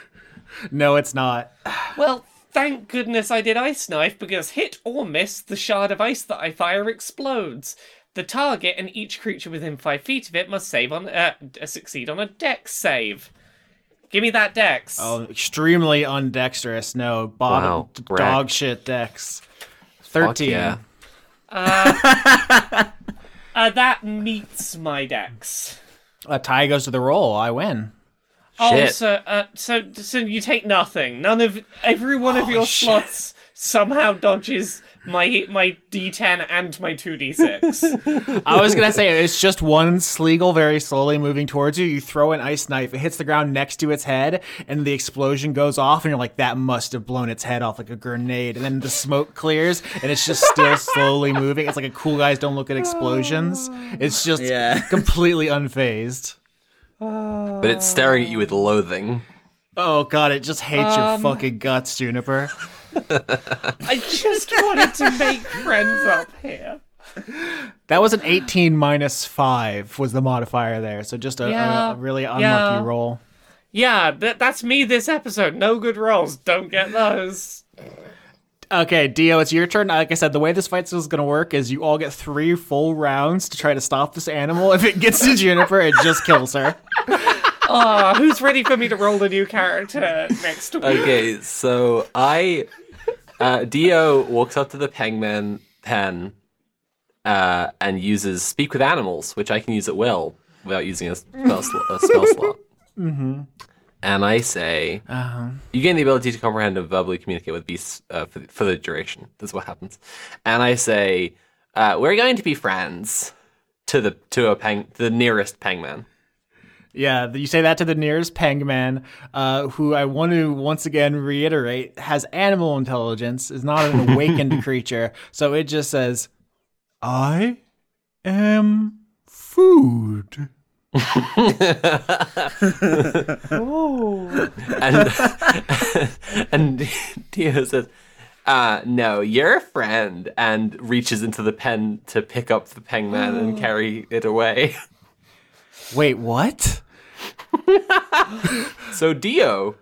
No, it's not. Well, thank goodness I did ice knife because hit or miss, the shard of ice that I fire explodes. The target and each creature within five feet of it must save on uh, succeed on a dex save. Give me that dex. Oh, extremely undexterous. No, bottom Wow, d- dog shit dex. Fuck Thirteen. yeah. Uh, that meets my dex. A tie goes to the roll. I win. Oh, Shit. so, uh, so, so you take nothing. None of every one of your slots somehow dodges my my D10 and my 2D6. I was gonna say it's just one Sleagle very slowly moving towards you. You throw an ice knife, it hits the ground next to its head, and the explosion goes off, and you're like, that must have blown its head off like a grenade. And then the smoke clears, and it's just still slowly moving. It's like a cool guys don't look at explosions. It's just Yeah. completely unfazed. But it's staring at you with loathing. Oh god, it just hates your um, fucking guts, Juniper. I just wanted to make friends up here. That was an 18 minus 5 was the modifier there. So just a, a- a really unlucky yeah. roll. Yeah, that, that's me this episode. No good rolls. Don't get those. Okay, Dio, it's your turn. Like I said, the way this fight is going to work is you all get three full rounds to try to stop this animal. If it gets to Juniper, it just kills her. Ah, who's ready for me to roll a new character next week? Okay, so I, uh, Dio walks up to the Pengman pen, uh, and uses speak with animals, which I can use at will without using a spell, sl- a spell slot. Mm-hmm. And I say, you gain the ability to comprehend and verbally communicate with beasts uh, for, for the duration. This is what happens. And I say, uh, we're going to be friends to the to a peng to the nearest Pengman. Yeah, you say that to the nearest Pangman, uh, who I want to once again reiterate has animal intelligence, is not an awakened creature. So it just says, I am food. and and Dio says, uh, "No, you're a friend," and reaches into the pen to pick up the Pengman and carry it away. Wait, what? So Dio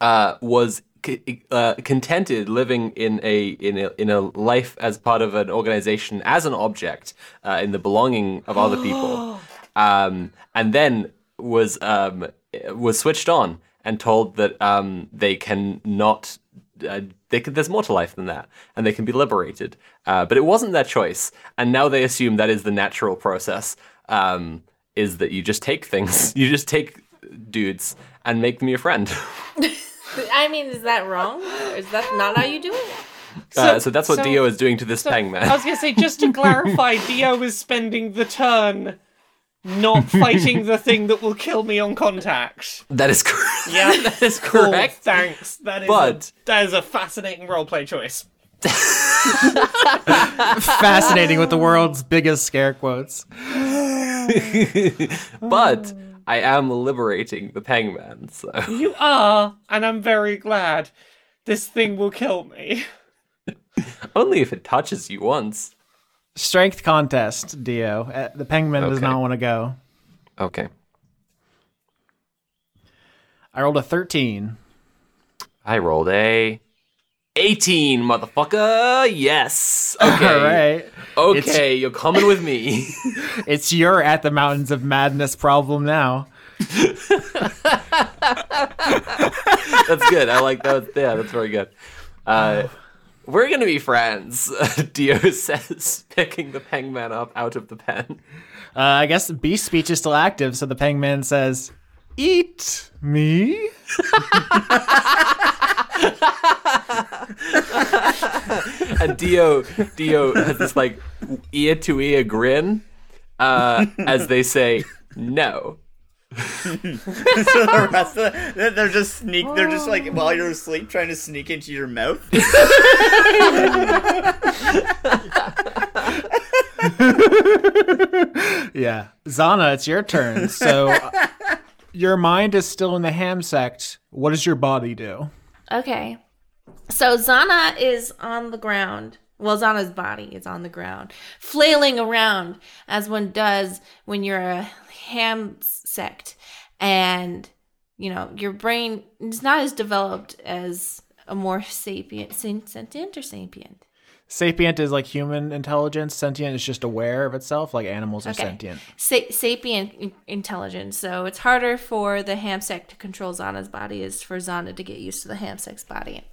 uh, was c- uh, contented living in a in a in a life as part of an organization as an object uh, in the belonging of other people, um, and then was um, was switched on and told that um, they can not. Uh, they can, there's more to life than that, and they can be liberated. Uh, but it wasn't their choice, and now they assume that is the natural process. Um, is that you just take things, you just take dudes and make them your friend. I mean, is that wrong? Is that not how you do it? uh, so that's what so- Dio is doing to this So, Pangman. I was gonna say, just to clarify, Dio is spending the turn not fighting the thing that will kill me on contact. that is correct. Yeah, that is Cool, correct. thanks. That is But- a, that is a fascinating roleplay choice. Fascinating with the world's biggest scare quotes. but I am liberating the Pangman, so You are, and I'm very glad. This thing will kill me. only if it touches you once. Strength contest, Dio. Uh, The penguin does not want to go. Okay. I rolled a 13. I rolled a 18, motherfucker. Yes. Okay. All right. Okay, you're coming with me. It's your at the mountains of madness problem now. that's good. I like that. Yeah, that's very good. Uh, we're gonna be friends. Dio says, picking the Pangman up out of the pen. Uh, I guess the beast speech is still active, so the penguin says, Eat me? And Dio, Dio has this like ear to ear grin uh, as they say, "No." so the rest of the, they're- they're just sneak. They're just like while you're asleep, trying to sneak into your mouth. Yeah. Zana, it's your turn. So uh, your mind is still in the ham sect. What does your body do? Okay. So Zana is on the ground. Well, Zana's body is on the ground, flailing around as one does when you're a ham sect. And, you know, your brain is not as developed as a more sapient, sentient or sapient. Sapient is like human intelligence. Sentient is just aware of itself, like animals are Okay. sentient. Sa- sapient intelligence. So it's harder for the hamsec to control Zana's body is for Zana to get used to the hamsec's body.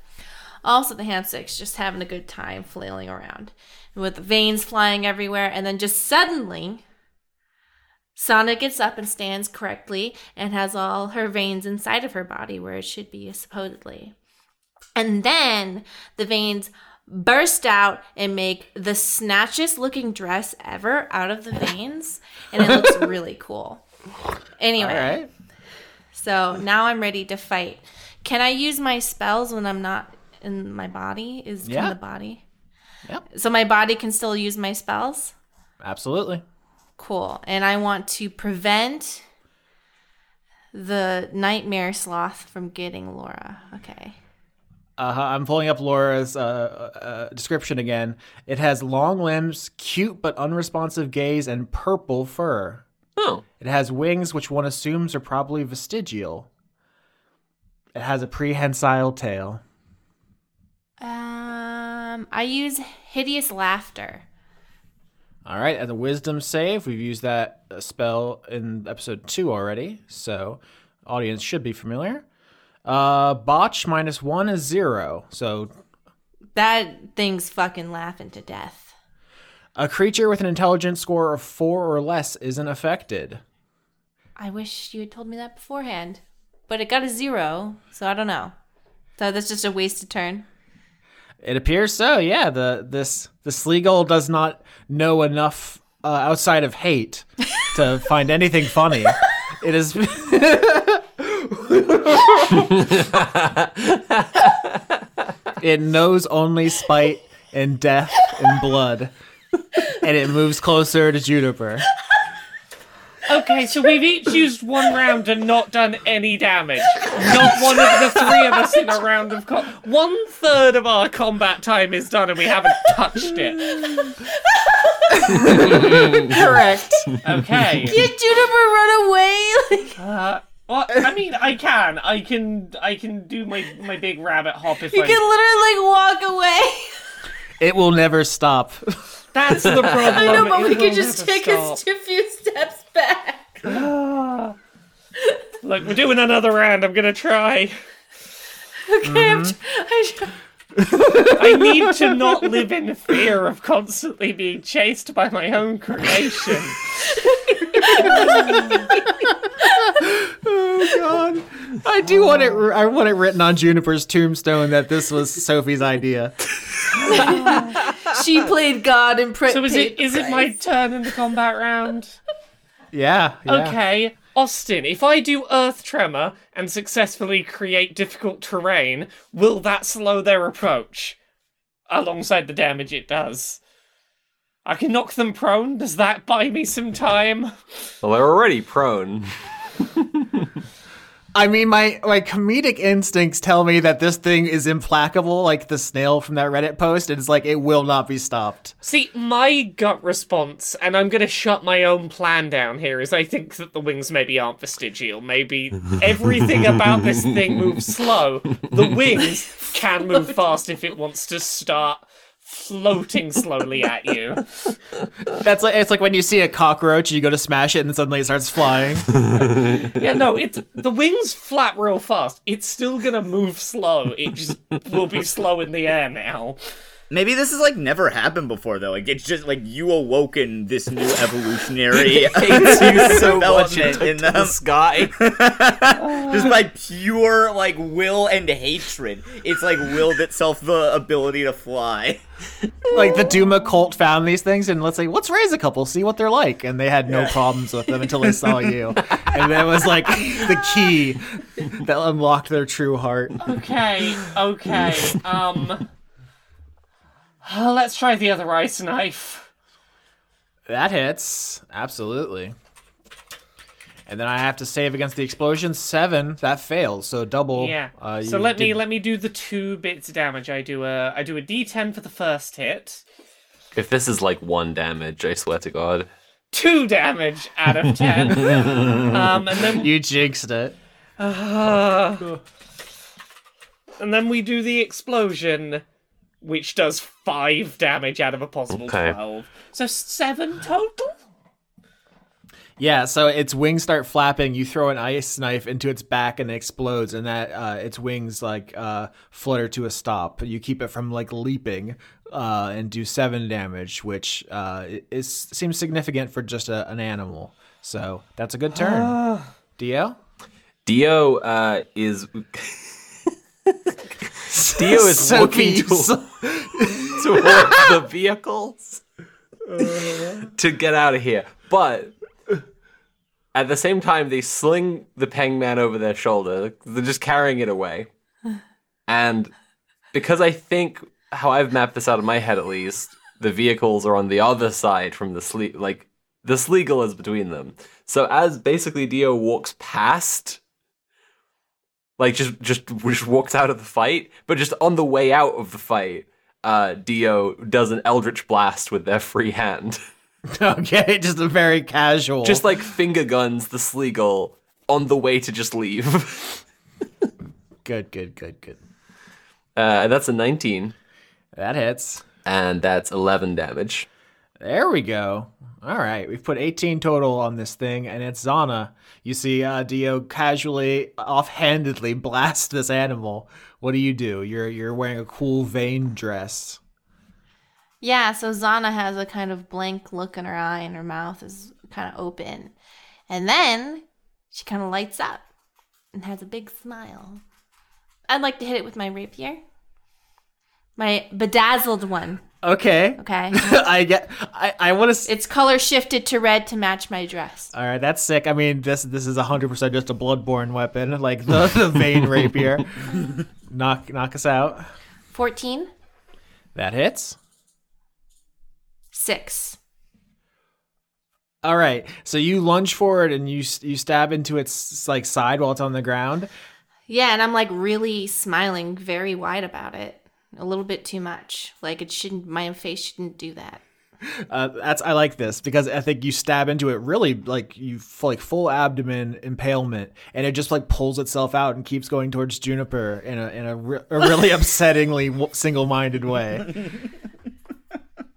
Also, the hamsec's just having a good time flailing around with the veins flying everywhere, and then just suddenly, Zana gets up and stands correctly and has all her veins inside of her body where it should be, supposedly. And then the veins burst out and make the snatchiest looking dress ever out of the veins. And it looks really cool. Anyway, All right. so now I'm ready to fight. Can I use my spells when I'm not in my body? Is Yeah. the body? Yep. So my body can still use my spells? Absolutely. Cool. And I want to prevent the nightmare sloth from getting Laura. Okay. Uh, I'm pulling up Laura's uh, uh, description again. It has long limbs, cute but unresponsive gaze, and purple fur. Oh, It has wings, which one assumes are probably vestigial. It has a prehensile tail. Um, I use hideous laughter. All right, and the wisdom save, we've used that uh, spell in episode two already, so audience should be familiar. Uh, botch minus one is zero, so That thing's fucking laughing to death. a creature with an intelligence score of four or less isn't affected. I wish you had told me that beforehand. But it got a zero, so I don't know. So that's just a wasted turn. It appears so. Yeah, the this the Sleagle does not know enough uh, outside of hate to find anything funny. It is. it knows only spite and death and blood, and it moves closer to Juniper. Okay, so we've each used one round and not done any damage. Not one of the three of us in a round of com- one third of our combat time is done and we haven't touched it. Correct. Okay. Did Juniper run away? Like, Uh, well, I mean, I can, I can, I can do my my big rabbit hop if you I. can literally like walk away. It will never stop. That's the problem. I know, but it we will could just take stop. us a few steps back. Look, we're doing another round. I'm gonna try. Okay, I'm mm-hmm. tr- I tr- I need to not live in fear of constantly being chased by my own creation. Oh God! I do want it. I want it written on Juniper's tombstone that this was Sophie's idea. she played God and pre- So is it paid it my turn in the combat round? Yeah. yeah. Okay, Austin, if I do Earth Tremor and successfully create difficult terrain, will that slow their approach? alongside the damage it does. I can knock them prone. Does that buy me some time? Well, they're already prone. I mean, my my comedic instincts tell me that this thing is implacable, like the snail from that Reddit post. And it's like it will not be stopped. See, my gut response, and I'm gonna shut my own plan down here, is I think that the wings maybe aren't vestigial. Maybe everything about this thing moves slow. The wings can move fast if it wants to start floating slowly at you. That's like it's like when you see a cockroach you go to smash it and suddenly it starts flying. Yeah, no, it's the wings flap real fast. It's still gonna move slow. It just will be slow in the air now. Maybe this has like never happened before though. Like it's just like you awoken this new evolutionary Hates so much development in in the sky. just by pure like will and hatred. It's like willed itself the ability to fly. like the Duma cult found these things and let's say, let's raise a couple, see what they're like. And they had no problems with them until they saw you. And that was like the key that unlocked their true heart. Okay, okay. Um uh, let's try the other ice knife. That hits. Absolutely. And then I have to save against the explosion. Seven. That fails. So double. Yeah. Uh, so you let me let me do the two bits of damage. I do a I do a D10 for the first hit. if this is like one damage, I swear to God. Two damage out of ten. um, and then You jinxed it. uh, and then we do the explosion, which does five damage out of a possible Okay. twelve. So seven total. Yeah, so its wings start flapping. You throw an ice knife into its back and it explodes, and that uh, its wings like uh, flutter to a stop. You keep it from like leaping uh, and do seven damage, which uh, is seems significant for just a, an animal. So that's a good turn. Dio. Dio uh, is. Dio is Sophie, looking to- towards the vehicles to get out of here. But at the same time, they sling the Peng Man over their shoulder. They're just carrying it away. And because I think how I've mapped this out in my head, at least, the vehicles are on the other side from the sleep. Like the Sleagle is between them. So as basically Dio walks past like just just just walks out of the fight, but just on the way out of the fight, uh, Dio does an Eldritch blast with their free hand, okay, just a very casual. just like finger guns the Sleagle on the way to just leave. good, good, good, good. Uh, that's a 19, That hits. and that's 11 damage. There we go. All right, we've put 18 total on this thing, and it's Zana. You see uh, Dio casually, offhandedly blast this animal. What do you do? You're you're wearing a cool vein dress. Yeah, so Zana has a kind of blank look in her eye and her mouth is kind of open. And then she kind of lights up and has a big smile. I'd like to hit it with my rapier. My bedazzled one, Okay. okay? I get. I I want to. its color shifted to red to match my dress. All right, that's sick. I mean, this this is 100% just a bloodborne weapon, like the the vein rapier. knock knock us out. 14, That hits. 6. All right. So you lunge forward and you you stab into its like side while it's on the ground. Yeah, and I'm like really smiling very wide about it. A little bit too much. Like it shouldn't, my face shouldn't do that. Uh, that's I like this because I think you stab into it really like you like full abdomen impalement, and it just like pulls itself out and keeps going towards Juniper in a in a, re- a really upsettingly single-minded way.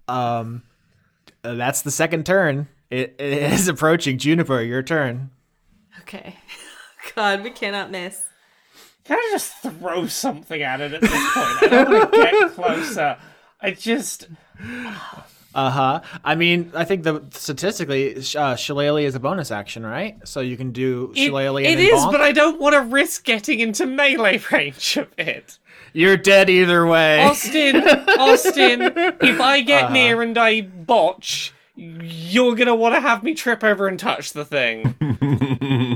Um, uh, that's the second turn. It, it is approaching Juniper. Your turn. Okay. God, we cannot miss. Can I just throw something at it at this point? I don't want to get closer. I just Uh huh. I mean, I think the statistically, sh- uh, Shillelagh is a bonus action, right? So you can do it, Shillelagh. it bonk. but I don't want to risk getting into melee range of it. you're dead either way. Austin, Austin, if I get Uh-huh. near and I botch, you're gonna want to have me trip over and touch the thing.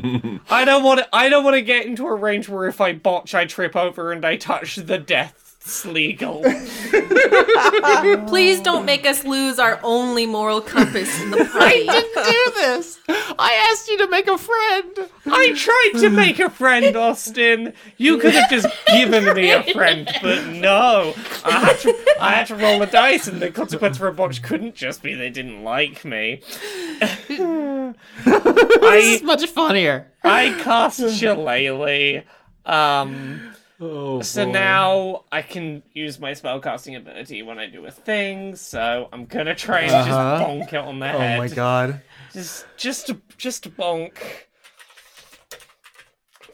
I don't want to. I don't want to get into a range where if I botch, I trip over and I touch the death legal. Please don't make us lose our only moral compass in the party. I didn't do this. I asked you to make a friend. I tried to make a friend, Austin. You could have just given me a friend, but no. I had to. I had to roll the dice, and the consequence for a botch couldn't just be they didn't like me. I It's much funnier. I cast Shillelagh. Um. Oh, So now I can use my spellcasting ability when I do a thing. So I'm gonna try and Uh-huh. just bonk it on the Oh head. Oh my god. Just, just, just bonk.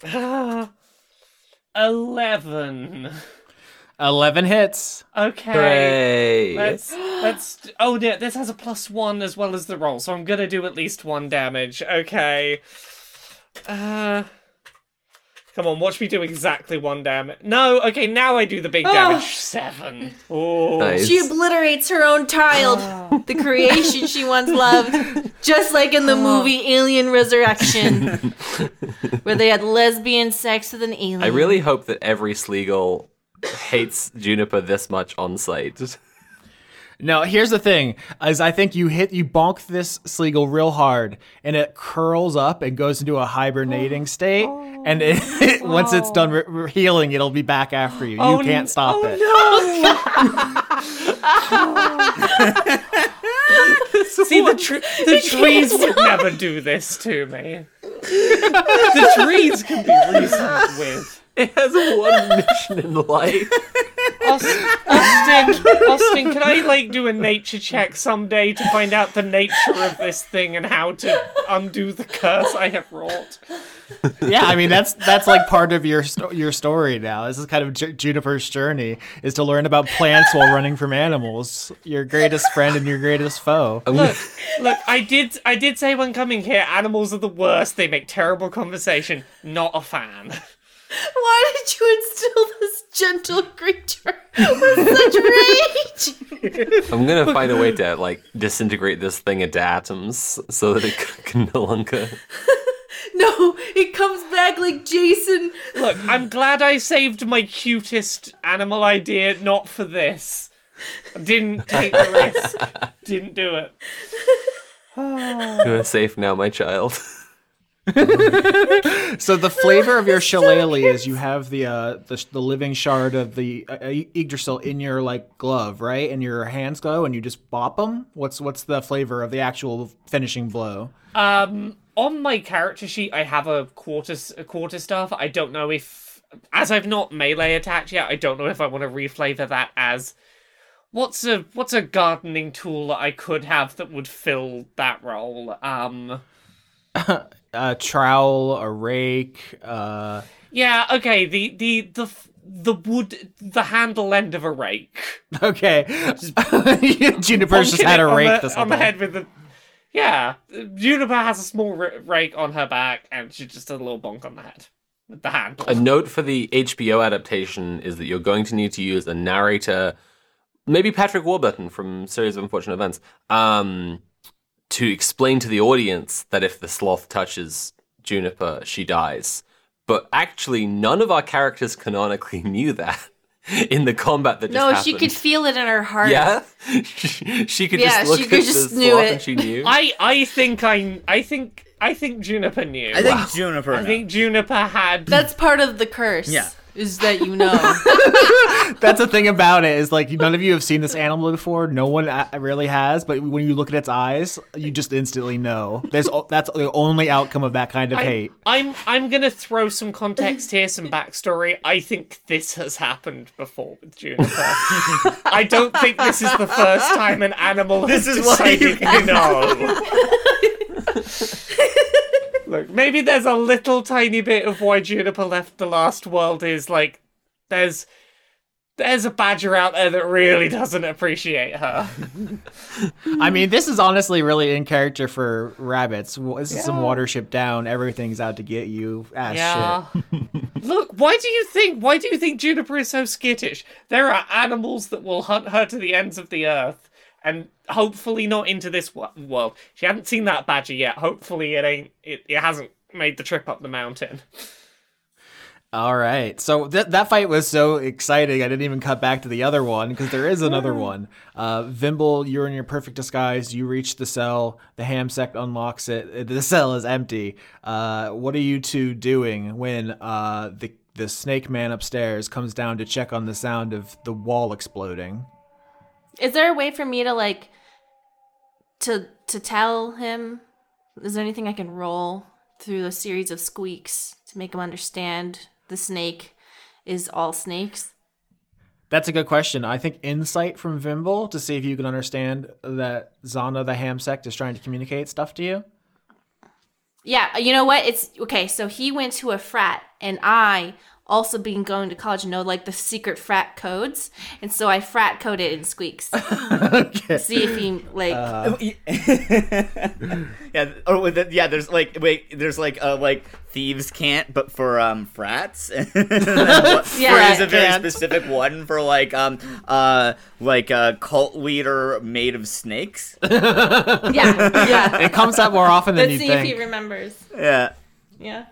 Ah, Eleven. 11 hits. Okay. Hooray. Let's let's. Oh, yeah, this has a plus one as well as the roll, so I'm gonna do at least one damage. Okay. Uh. Come on, watch me do exactly one damage. No, okay, now I do the big damage. Seven. Oh. Nice. She obliterates her own child, oh. the creation she once loved, just like in the oh. movie Alien Resurrection, where they had lesbian sex with an alien. I really hope that every Sleagle hates Juniper this much on sight. No, here's the thing: is I think you hit you bonk this Sleagle real hard, and it curls up and goes into a hibernating state. And it, once it's done re- re- healing, it'll be back after you. You Oh, can't stop oh, it. See, the, tr- the trees would never do this to me. the trees can be reasoned with. It has one mission in life. Austin, Austin, Austin, can I like do a nature check someday to find out the nature of this thing and how to undo the curse I have wrought? yeah, I mean that's that's like part of your sto- your story now. This is kind of Ju- Juniper's journey is to learn about plants while running from animals. Your greatest friend and your greatest foe. Look, look, I did, I did say when coming here, animals are the worst. They make terrible conversation. Not a fan. Why did you instill this gentle creature with such rage? I'm gonna find a way to like disintegrate this thing into atoms so that it c- can no longer. No, it comes back like Jason. Look, I'm glad I saved my cutest animal idea, not for this. Didn't take the risk. Didn't do it. You are safe now, my child. So the flavor of your shillelagh is you have the uh, the, the living shard of the uh, Yggdrasil in your like glove, right? And your hands go, and you just bop them. What's what's the flavor of the actual finishing blow? Um, on my character sheet, I have a quarter a quarter staff. I don't know if, as I've not melee attacked yet, I don't know if I want to reflavor that as what's a what's a gardening tool that I could have that would fill that role. Um, A trowel, a rake. Uh, yeah, okay. The the the f- the wood, the handle end of a rake. okay, Juniper's just had it a on rake the, on the head with the. Yeah, Juniper has a small rake on her back, and she just does a little bonk on the head with the handle. A note for the HBO adaptation is that you're going to need to use a narrator, maybe Patrick Warburton from Series of Unfortunate Events, um, to explain to the audience that if the sloth touches Juniper, she dies. But actually, none of our characters canonically knew that in the combat that just No, she could feel it in her heart. Yeah, she, she could Yeah, just look she at could the just sloth knew it. and she knew. I I think I I think I think Juniper knew. I think Juniper. I think Juniper had. That's part of the curse. Yeah. Is that you know. That's the thing about it is like none of you have seen this animal before. No one uh, really has, but when you look at its eyes, you just instantly know. There's that's the only outcome of that kind of I, hate. I'm I'm gonna throw some context here, some backstory. I think this has happened before with Juniper. I don't think this is the first time an animal This has is why you- decided no. Look, maybe there's a little tiny bit of why Juniper left the last world is like there's there's a badger out there that really doesn't appreciate her. I mean, this is honestly really in character for rabbits. This is some watership down. Everything's out to get you. Ah, Ass Yeah. shit. Look, why do you think why do you think Juniper is so skittish? There are animals that will hunt her to the ends of the earth and hopefully not into this world. She hasn't seen that badger yet. Hopefully it ain't it, it hasn't made the trip up the mountain. All right. So th- that fight was so exciting. I didn't even cut back to the other one because there is another one. Uh, Vimble, you're in your perfect disguise. You reach the cell. The ham sect unlocks it. The cell is empty. Uh, what are you two doing when uh, the the snake man upstairs comes down to check on the sound of the wall exploding? Is there a way for me to like to to tell him? Is there anything I can roll through a series of squeaks to make him understand the snake is all snakes? That's a good question. I think insight from Vimble to see if you can understand that Zana the ham sect is trying to communicate stuff to you. Yeah, you know what? It's okay. So he went to a frat, and I also being going to college and know like the secret frat codes, and so I frat coded in squeaks. See if he like. yeah, or with it, yeah. There's like wait, there's like uh like thieves cant, but for um frats. What- Yeah. there's a very Can't. specific one for like um uh like a cult leader made of snakes. yeah, yeah. It comes up more often than Let's you see if he remembers. Yeah, Yeah.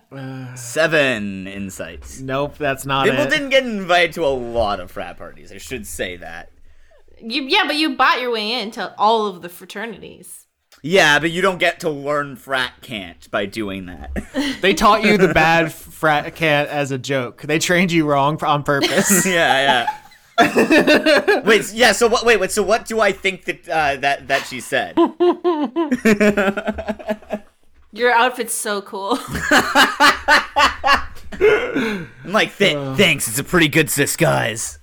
seven insights. Nope, that's not People it. didn't get invited to a lot of frat parties. I should say that. You yeah, but you bought your way into all of the fraternities. Yeah, but you don't get to learn frat cant by doing that. They taught you the bad frat cant as a joke. They trained you wrong on purpose. yeah, yeah. wait, yeah. So what? Wait, wait. So what do I think that uh, that that she said? Your outfit's so cool. I'm like, Th- thanks. It's a pretty good disguise.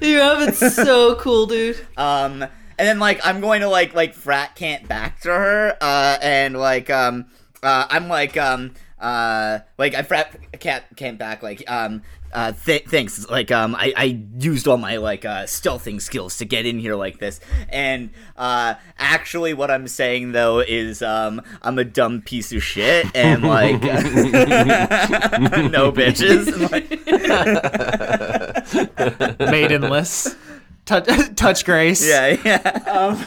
Your outfit's so cool, dude. Um, and then like I'm going to like like frat cant back to her. Uh, and like um, uh, I'm like um, uh, like I frat cant cant back like um. Uh, th- thanks. Like, um, I, I used all my like uh, stealthing skills to get in here like this, and uh, actually, what I'm saying though is, um, I'm a dumb piece of shit, and like, no bitches. And, like, Maidenless. Touch, touch grace. yeah, yeah.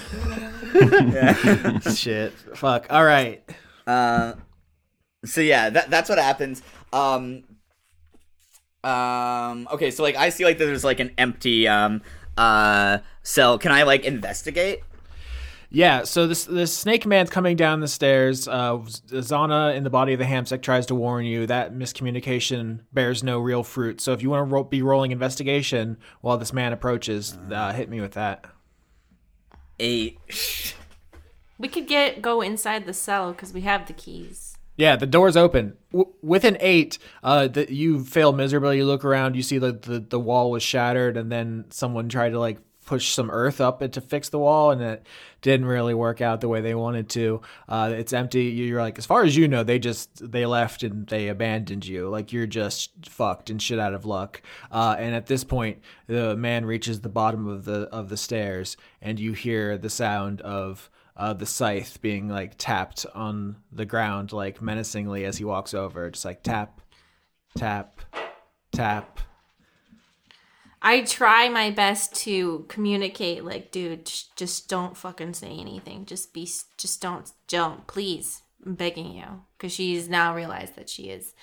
yeah. Shit. Fuck. All right. Uh, so yeah, that that's what happens. Um, um, okay, so like I see like there's like an empty um uh cell. Can I like investigate? Yeah, so this this snake man's coming down the stairs. Uh, Zana in the body of the hamsec tries to warn you that miscommunication bears no real fruit. So if you want to ro- be rolling investigation while this man approaches, uh, hit me with that. Eight. We could get go inside the cell because we have the keys. Yeah, the door's open. W- with an eight, uh, the, you fail miserably. You look around, you see that the, the wall was shattered, and then someone tried to like push some earth up to fix the wall, and it didn't really work out the way they wanted to. Uh, it's empty. You're like, as far as you know, they just they left and they abandoned you. Like you're just fucked and shit out of luck. Uh, and at this point, the man reaches the bottom of the of the stairs, and you hear the sound of uh, the scythe being like tapped on the ground like menacingly as he walks over just like tap tap tap I try my best to communicate, like, dude, j- just don't fucking say anything. Just be, just don't, don't, please. I'm begging you, because she's now realized that she is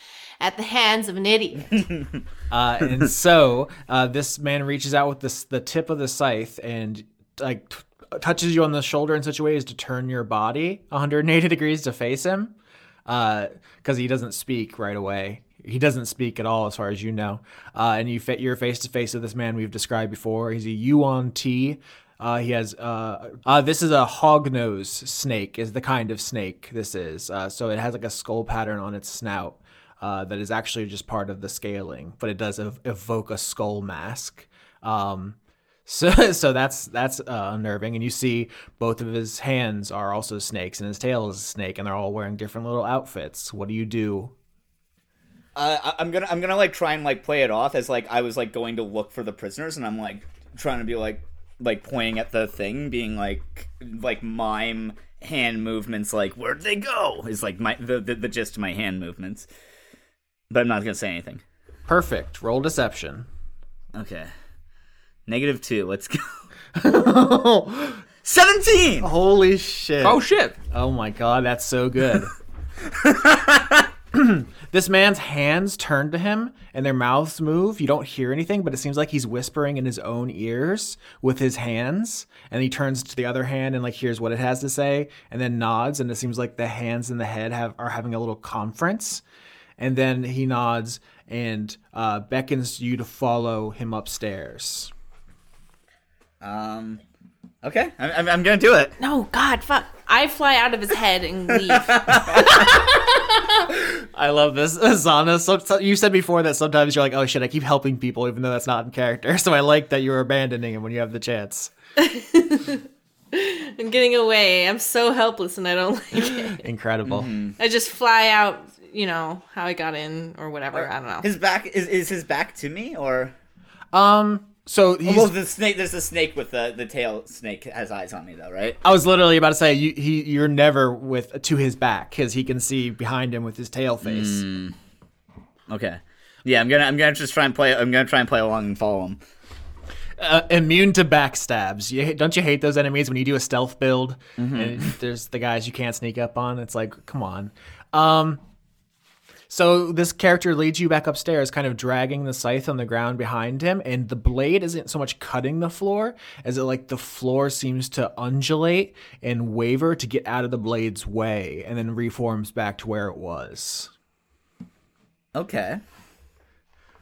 at the hands of an idiot. uh, and so uh, this man reaches out with this the tip of the scythe and like touches you on the shoulder in such a way as to turn your body 180 degrees to face him because he doesn't speak right away. He doesn't speak at all as far as you know. Uh, and you fit you're face to face with this man we've described before. He's a yuan-ti uh, he has uh, uh, this is a hognose snake is the kind of snake this is. Uh, so it has like a skull pattern on its snout uh, that is actually just part of the scaling, but it does ev- evoke a skull mask. Um, so, so that's that's uh, unnerving. And you see both of his hands are also snakes, and his tail is a snake, and they're all wearing different little outfits. What do you do? Uh, I'm gonna I'm gonna like try and like play it off as like I was like going to look for the prisoners, and I'm like trying to be like like pointing at the thing, being like like mime hand movements, like where'd they go? Is like my the, the the gist of my hand movements. But I'm not gonna say anything. Perfect. Roll deception. Okay. Negative two. Let's go. Seventeen. Holy shit! Oh shit! Oh my god, that's so good. this man's hands turn to him and their mouths move. You don't hear anything, but it seems like he's whispering in his own ears with his hands. And he turns to the other hand and like hears what it has to say, and then nods. And it seems like the hands and the head have are having a little conference. And then he nods and uh, beckons you to follow him upstairs. Um. Okay, I'm, I'm, I'm gonna do it. No, God, fuck. I fly out of his head and leave. I love this, Zana. So, so you said before that sometimes you're like, "Oh shit, I keep helping people, even though that's not in character." So I like that you're abandoning him when you have the chance. I'm getting away. I'm so helpless and I don't like it. Incredible. I just fly out, you know, how I got in or whatever. I don't know. His back is is his back to me or? Um. So he's, well, the snake. There's a snake with the the tail. Snake has eyes on me though, right? I was literally about to say you, he you're never with to his back because he can see behind him with his tail face. Okay. Yeah, I'm gonna I'm gonna just try and play. I'm gonna try and play along and follow him. Uh, immune to backstabs. You don't you hate those enemies when you do a stealth build and there's the guys you can't sneak up on? It's like, come on. Um. So this character leads you back upstairs, kind of dragging the scythe on the ground behind him, and the blade isn't so much cutting the floor as it like the floor seems to undulate and waver to get out of the blade's way, and then reforms back to where it was. Okay.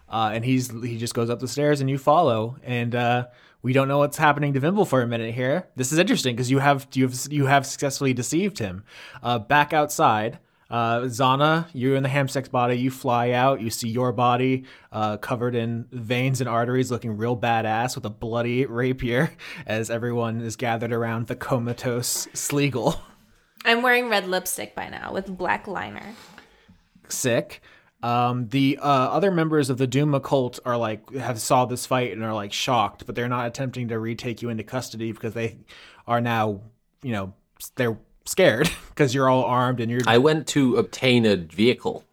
uh, and he's he just goes up the stairs and you follow and uh, we don't know what's happening to Vimble for a minute here. This is interesting because you have you have you have successfully deceived him. Uh, back outside, uh, Zana, you're in the hamsex body. You fly out. You see your body uh, covered in veins and arteries, looking real badass with a bloody rapier as everyone is gathered around the comatose Sleagle. I'm wearing red lipstick by now with black liner. sick. Um, the uh, other members of the Doom cult are like have saw this fight and are like shocked, but they're not attempting to retake you into custody because they are now, you know, they're scared because you're all armed and you're I went to obtain a vehicle.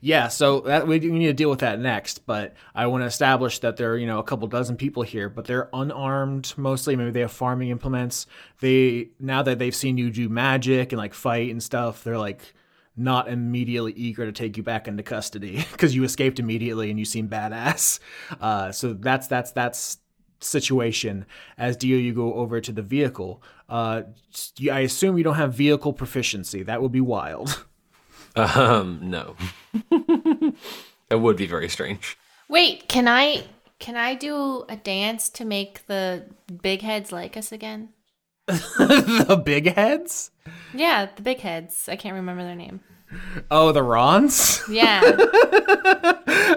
yeah. So that we, we need to deal with that next. But I want to establish that there are you know a couple dozen people here, but they're unarmed mostly. Maybe they have farming implements. They now that they've seen you do magic and like fight and stuff, they're like not immediately eager to take you back into custody because you escaped immediately and you seem badass. Uh, so that's that's that's situation. As Dio, you go over to the vehicle. Uh, I assume you don't have vehicle proficiency. That would be wild. Um, no. that would be very strange. Wait, can I can I do a dance to make the big heads like us again? the big heads. Yeah, the big heads. I can't remember their name. Oh, the Rons. Yeah.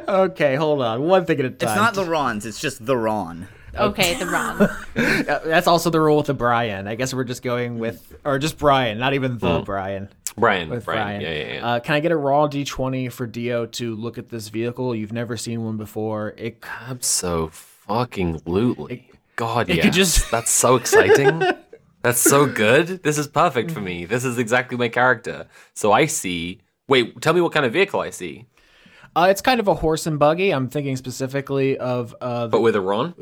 okay, hold on. One thing at a time. It's not the Rons. It's just the Ron. Okay, the Ron. That's also the rule with the Brian. I guess we're just going with, or just Brian, not even the Brian. Brian, With Brian. Brian. Yeah, yeah, yeah. Uh, can I get a raw d20 for Dio to look at this vehicle? You've never seen one before. It so fucking lootly. God, it yeah. could just- That's so exciting. That's so good. This is perfect for me. This is exactly my character. So I see. Wait, tell me what kind of vehicle I see. Uh, it's kind of a horse and buggy. I'm thinking specifically of uh, the, But with a Ron?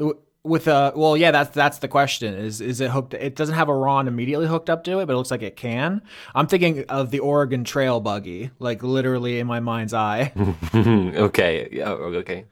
With a well, yeah. That's that's the question. Is is it hooked? It doesn't have a Ron immediately hooked up to it, but it looks like it can. I'm thinking of the Oregon Trail buggy, like literally in my mind's eye. okay. Yeah. Okay.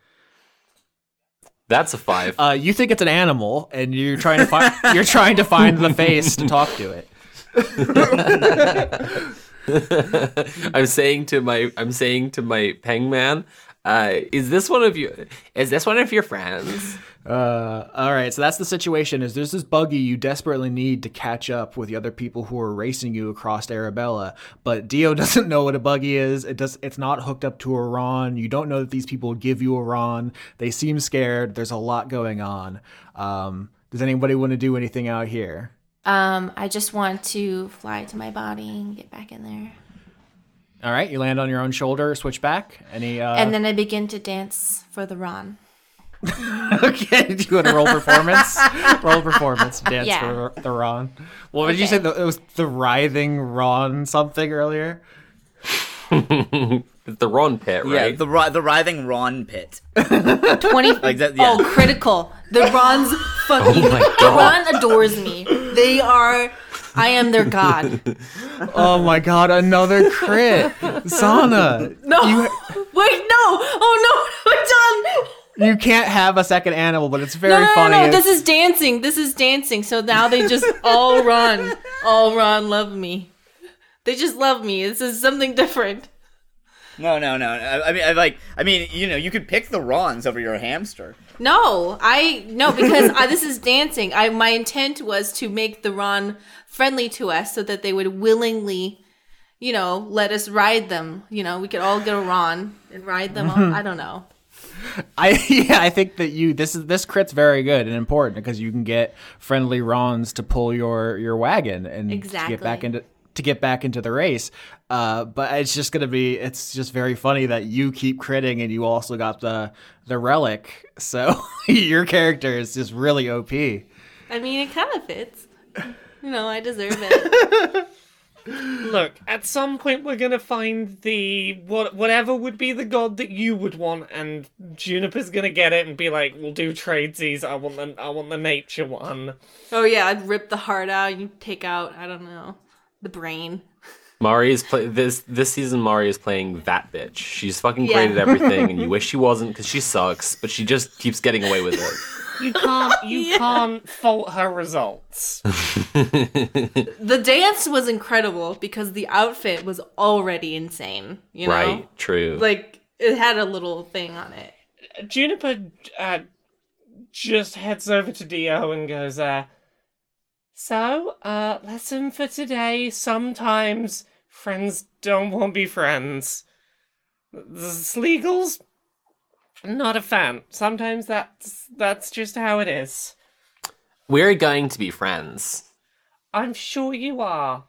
That's a five. Uh, you think it's an animal, and you're trying to find you're trying to find the face to talk to it. I'm saying to my I'm saying to my Pengman, uh, is this one of you? Is this one of your friends? Uh, all right, so that's the situation. Is there's this buggy you desperately need to catch up with the other people who are racing you across Arabella, but Dio doesn't know what a buggy is. It does. It's not hooked up to a Ron. You don't know that these people would give you a Ron. They seem scared. There's a lot going on. Um, does anybody want to do anything out here? Um, I just want to fly to my body and get back in there. All right, you land on your own shoulder, switch back. Any? Uh, and then I begin to dance for the Ron. okay, do you want to roll performance? roll performance, dance Yeah. for the Ron. Well, did you say? The, it was the writhing Ron something earlier. the Ron pit, Yeah, right? the the writhing Ron pit. 20 Like that- yeah. Oh, critical. The Ron's fucking Oh my God. Ron adores me. They are I am their god. Oh my god, another crit. Zana. No. You, Wait, no. Oh no, we're done. you can't have a second animal, but it's very No, no, no, funny. no. if- This is dancing. This is dancing. So now they just all run. All run, love me. They just love me. This is something different. No, no, no. I, I mean, I like. I mean, you know, you could pick the Rons over your hamster. No, I no because I, this is dancing. I my intent was to make the Ron friendly to us so that they would willingly, you know, let us ride them. You know, we could all get a Ron and ride them. All, mm-hmm. I don't know. I yeah, I think that you this is this crit's very good and important because you can get friendly Rons to pull your your wagon and to get back into to get back into the race. Uh, but it's just gonna be it's just very funny that you keep critting and you also got the the relic. So your character is just really OP. I mean, it kind of fits. You know, I deserve it. Look, at some point we're gonna find the what whatever would be the god that you would want, and Juniper's gonna get it and be like, "We'll do tradesies. I want the I want the nature one." oh yeah, I'd rip the heart out. You take out, I don't know, the brain. Mari is play this this season. Mari is playing that bitch. She's fucking Yeah. great at everything, and you wish she wasn't because she sucks, but she just keeps getting away with it. You can't you can't fault her results. The dance was incredible because the outfit was already insane. You know, Right? True. like it had a little thing on it. Juniper uh, just heads over to Dio and goes, uh, So, uh, lesson for today. Sometimes friends don't want to be friends. The Sleagles? Not a fan. Sometimes that's that's just how it is. We're going to be friends. I'm sure you are.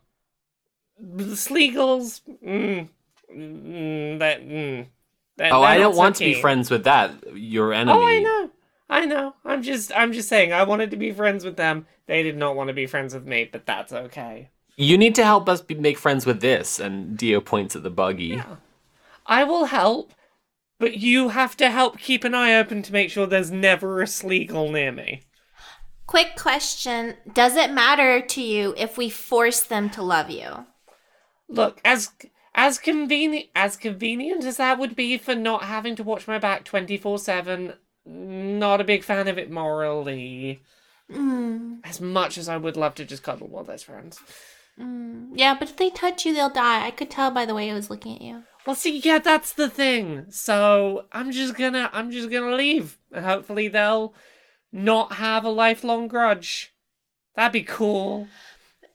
The Sleagles, mm, mm, that, mm, they're- Oh, I don't want to be friends with that. Your enemy. Oh, I know. I know. I'm just I'm just saying I wanted to be friends with them. They did not want to be friends with me, but that's okay. You need to help us be, make friends with this. And Dio points at the buggy. Yeah. I will help, but you have to help keep an eye open to make sure there's never a Sleagle near me. Quick question: Does it matter to you if we force them to love you? Look, as as convenient as convenient as that would be for not having to watch my back 24/7, not a big fan of it morally. Mm. As much as I would love to just cuddle while there's friends. Mm. Yeah, but if they touch you, they'll die. I could tell by the way I was looking at you. Well, see, yeah, that's the thing. So I'm just gonna, I'm just gonna leave, and hopefully they'll not have a lifelong grudge. That'd be cool.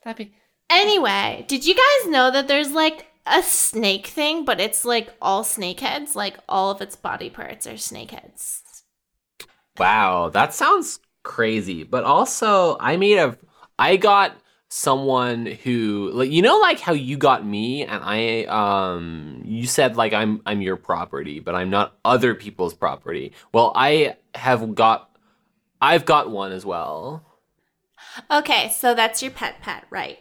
That'd be. Anyway, did you guys know that there's like a snake thing, but it's like all snake heads, like all of its body parts are snakeheads. Wow, that sounds crazy. But also, I made a. I got someone who like you know like how you got me and I um you said like I'm I'm your property but I'm not other people's property. Well, I have got I've got one as well. Okay, so that's your pet pet, right?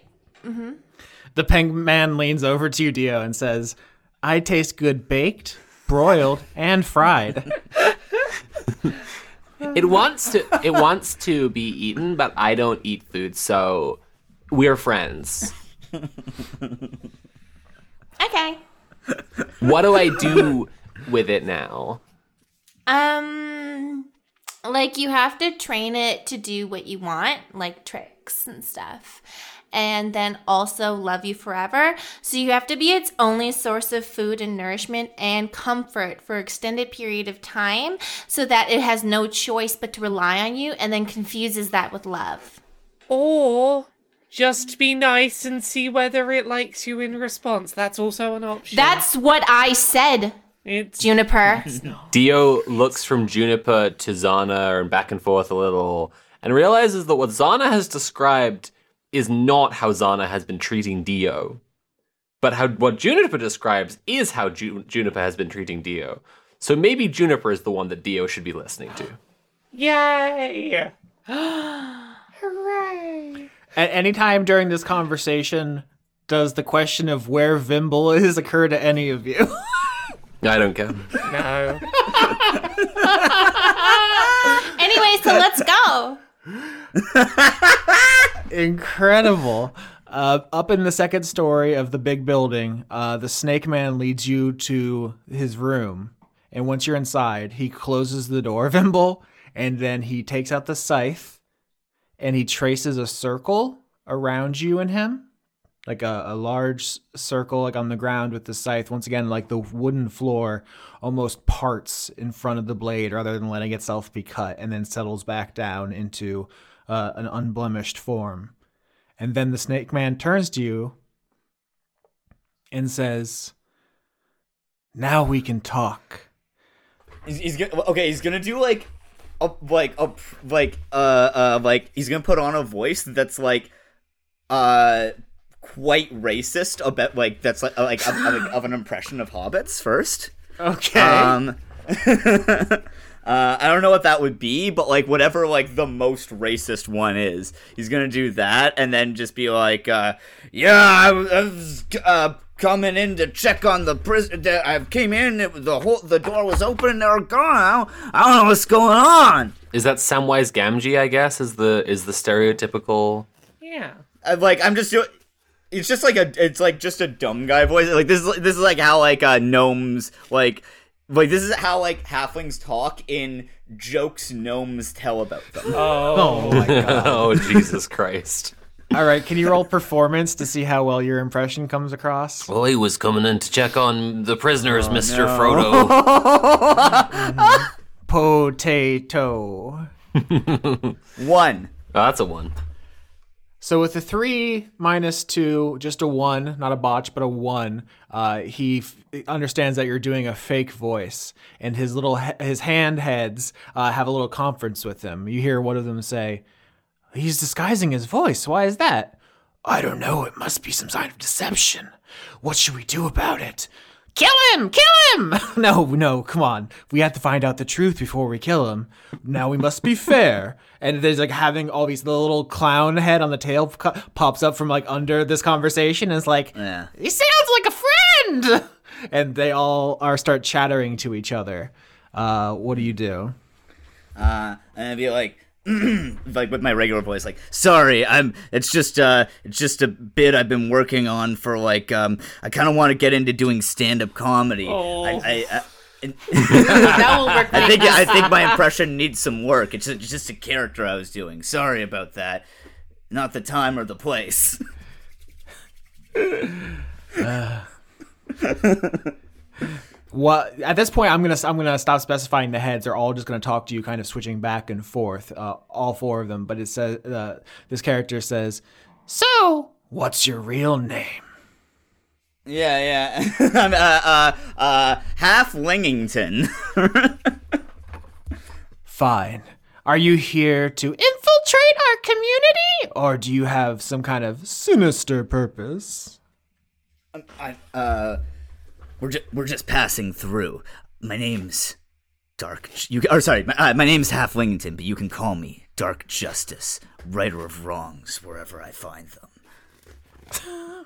The penguin man leans over to you, Dio, and says, I taste good baked, broiled, and fried. It wants to it wants to be eaten, but I don't eat food, so we're friends. Okay. What do I do with it now? Um like you have to train it to do what you want, like tricks and stuff. And then also love you forever. So you have to be its only source of food and nourishment and comfort for extended period of time so that it has no choice but to rely on you and then confuses that with love. Or just be nice and see whether it likes you in response. That's also an option. That's what I said, it's Juniper. Dio looks from Juniper to Zana and back and forth a little and realizes that what Zana has described is not how Zana has been treating Dio. But how what Juniper describes is how Ju- Juniper has been treating Dio. So maybe Juniper is the one that Dio should be listening to. yay. Hooray! At any time during this conversation, does the question of where Vimble is occur to any of you? I don't care. No. anyway, so let's go. Incredible. Uh, up in the second story of the big building, uh, the Snake Man leads you to his room, and once you're inside, he closes the door, Vimble, and then he takes out the scythe, and he traces a circle around you and him, like a, a large circle, like on the ground with the scythe. Once again, like the wooden floor almost parts in front of the blade rather than letting itself be cut, and then settles back down into uh, an unblemished form. And then the snake man turns to you and says, Now we can talk. He's, he's gonna okay. He's gonna do like a like a like uh uh like he's gonna put on a voice that's like uh quite racist about like that's like like of, of, of an impression of hobbits first. Okay. Um, uh, I don't know what that would be, but like whatever like the most racist one is, he's gonna do that and then just be like, uh, "Yeah, I was, I was uh, coming in to check on the prison. I came in, it, the whole the door was open, and they were gone. I don't, I don't know what's going on." Is that Samwise Gamgee? I guess is the is the stereotypical. Yeah. I'm like I'm just doing. It's just like a. It's like just a dumb guy voice. Like this is this is like how like uh gnomes like like this is how like halflings talk in jokes gnomes tell about them. Oh. oh my god. oh Jesus Christ! All right, can you roll performance to see how well your impression comes across? Well, he was coming in to check on the prisoners, Oh, Mister Frodo. Mm-hmm. Potato. One. Oh, that's a one. So with a three minus two, just a one, not a botch, but a one, uh, he f- understands that you're doing a fake voice, and his little he- his hand heads uh, have a little conference with him. You hear one of them say, "He's disguising his voice. Why is that?" I don't know. It must be some sign of deception. What should we do about it? Kill him! Kill him! no, no, come on. We have to find out the truth before we kill him. Now we must be fair. And there's like having all these the little clown head on the tail co- pops up from like under this conversation and it's like, Yeah. he sounds like a friend. And they all are start chattering to each other. Uh, what do you do? Uh, and I'd be like, like with my regular voice, like, sorry, I'm. It's just uh, it's just a bit I've been working on for like um, I kind of want to get into doing stand up comedy. Oh. I, I, I that will work. I think I think my Uh, impression needs some work. It's just, it's just a character I was doing. Sorry about that. Not the time or the place. What at this point, I'm gonna I'm gonna stop specifying the heads. They're all just gonna talk to you, kind of switching back and forth, uh, all four of them. But it says uh, this character says, "So, what's your real name?" Yeah, yeah. I'm uh, uh, uh, half Lingington. Fine. Are you here to infiltrate our community, or do you have some kind of sinister purpose? I, uh, we're just we're just passing through. My name's Dark. You or sorry, my, uh, my name's Half Lingington, but you can call me Dark Justice, righter of wrongs wherever I find them.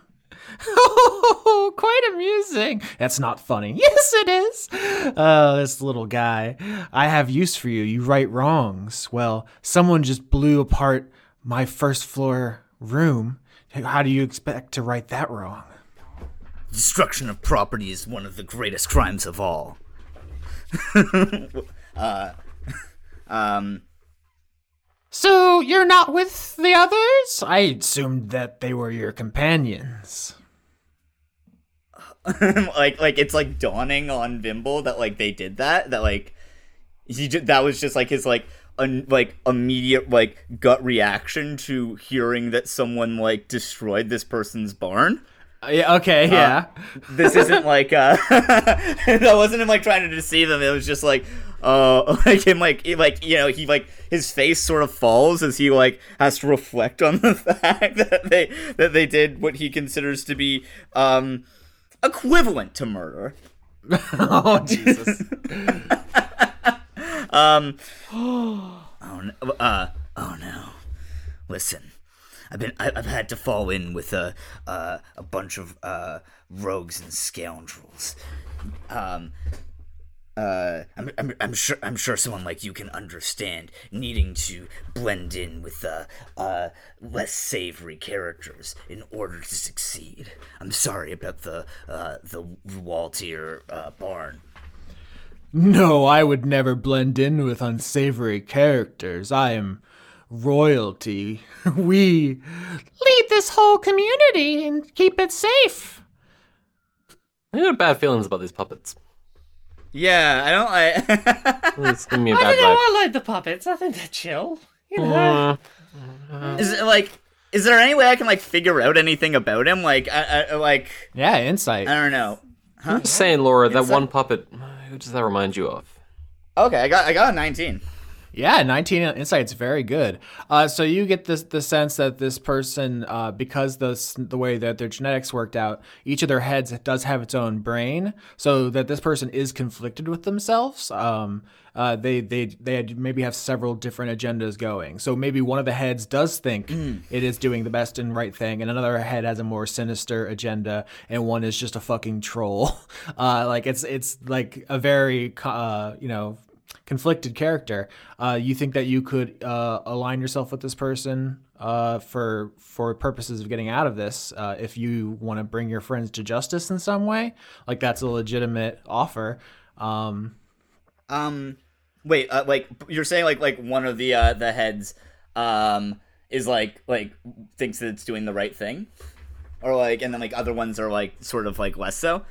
Oh, quite amusing. That's not funny. Yes, it is. Oh, this little guy. I have use for you. You right wrongs. Well, someone just blew apart my first floor room. How do you expect to right that wrong? Destruction of property is one of the greatest crimes of all. uh, um, So you're not with the others? I assumed that they were your companions. like like it's like dawning on Vimble that like they did that that like he ju- that was just like his like un- like immediate like gut reaction to hearing that someone like destroyed this person's barn. Yeah. Okay. Yeah. This isn't like uh that wasn't him like trying to deceive him. It was just like uh like him like he, like you know he like his face sort of falls as he like has to reflect on the fact that they that they did what he considers to be um equivalent to murder. oh Jesus. Um. Oh. Uh. Oh no. Listen, I've been. I, I've had to fall in with a uh, a bunch of uh rogues and scoundrels. Um. uh, I'm, I'm, I'm sure I'm sure someone like you can understand needing to blend in with uh, uh, less savory characters in order to succeed. I'm sorry about the uh, the wall tier uh, barn. No, I would never blend in with unsavory characters. I am royalty. We lead this whole community and keep it safe. I got bad feelings about these puppets. Yeah, I don't. I It's giving me a I bad I don't know. vibe. I like the puppets. I think they're chill. You know. Uh, is it like. Is there any way I can like figure out anything about him? Like, I, I like Yeah, insight. I don't know. I'm just saying, Laura, that one puppet. Who does that remind you of? Okay, I got I got a 19. Yeah, 19 insight's very good. Uh, so you get this the sense that this person, uh, because the the way that their genetics worked out, each of their heads does have its own brain. So that this person is conflicted with themselves. Um, uh, they they they had- maybe have several different agendas going. So maybe one of the heads does think it is doing the best and right thing, and another head has a more sinister agenda, and one is just a fucking troll. Uh, like it's it's like a very uh, you know conflicted character. Uh, you think that you could uh, align yourself with this person uh, for for purposes of getting out of this, uh, if you want to bring your friends to justice in some way, like that's a legitimate offer. Um, Um, wait, uh, like you're saying, like like one of the uh, the heads, um, is like like thinks that it's doing the right thing, or like, and then like other ones are like sort of like less so.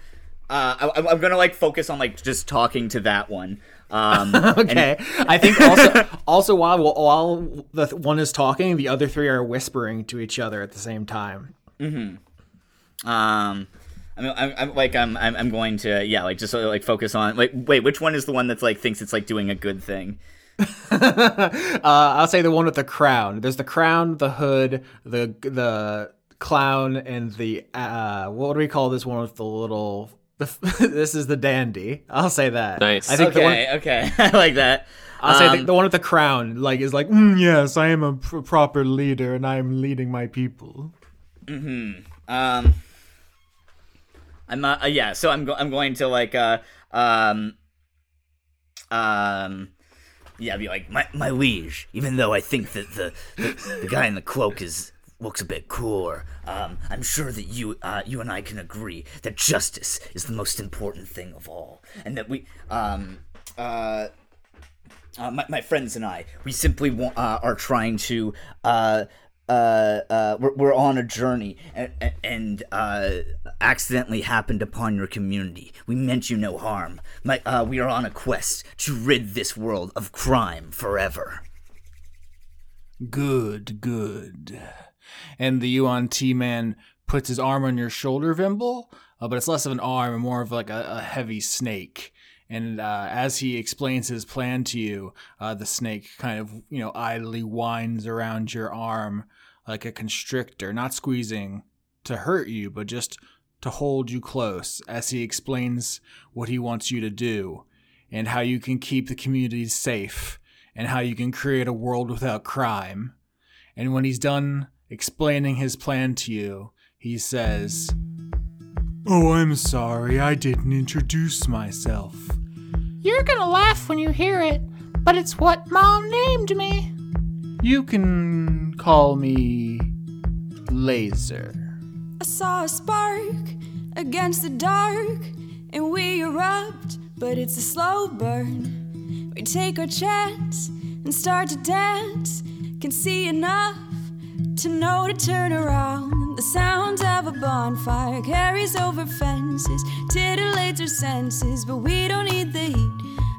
I, I'm gonna like focus on like just talking to that one. Um, okay, I think also also while while the one is talking, the other three are whispering to each other at the same time. um, I'm, I'm, I'm like I'm, I'm I'm going to yeah like just sort of, like focus on like wait which one is the one that's like thinks it's like doing a good thing Uh, I'll say the one with the crown. There's the crown, the hood, the the clown, and the uh, what do we call this one with the little? The, this is the dandy. I'll say that. Nice. I think the one. okay okay I like that I'll say the, Um, the one with the crown, like, is like, "Mm, yes, I am a pr- proper leader, and I am leading my people. Hmm. Um, I'm not. Uh, yeah, so I'm go- I'm going to like uh um um yeah be like my my liege. Even though I think that the the, the guy in the cloak is looks a bit cooler, um, I'm sure that you uh you and I can agree that justice is the most important thing of all, and that we um uh. Uh, my, my friends and I, we simply uh, are trying to uh, uh, we're, we're on a journey and, and accidentally happened upon your community. We meant you no harm. My, we are on a quest to rid this world of crime forever. Good, good. And the Yuan-ti man puts his arm on your shoulder, Vimble, uh, but it's less of an arm and more of like a, a heavy snake. And uh, as he explains his plan to you, uh, the snake kind of, you know, idly winds around your arm like a constrictor, not squeezing to hurt you, but just to hold you close as he explains what he wants you to do and how you can keep the community safe and how you can create a world without crime. And when he's done explaining his plan to you, he says, Oh, I'm sorry, I didn't introduce myself. You're gonna laugh when you hear it, but it's what Mom named me. You can call me Laser. I saw a spark against the dark, and we erupt, but it's a slow burn. We take our chance and start to dance. Can see enough to know to turn around. The sound of a bonfire carries over fences, titillates our senses, but we don't need the heat.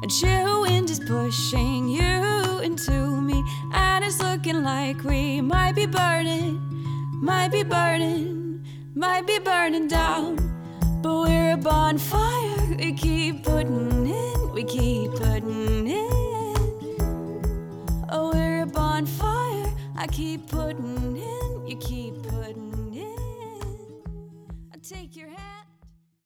A chill wind is pushing you into me, and it's looking like we might be burning, might be burning, might be burning down. But we're a bonfire, we keep putting in, we keep putting in. Oh, we're a bonfire, I keep putting in, you keep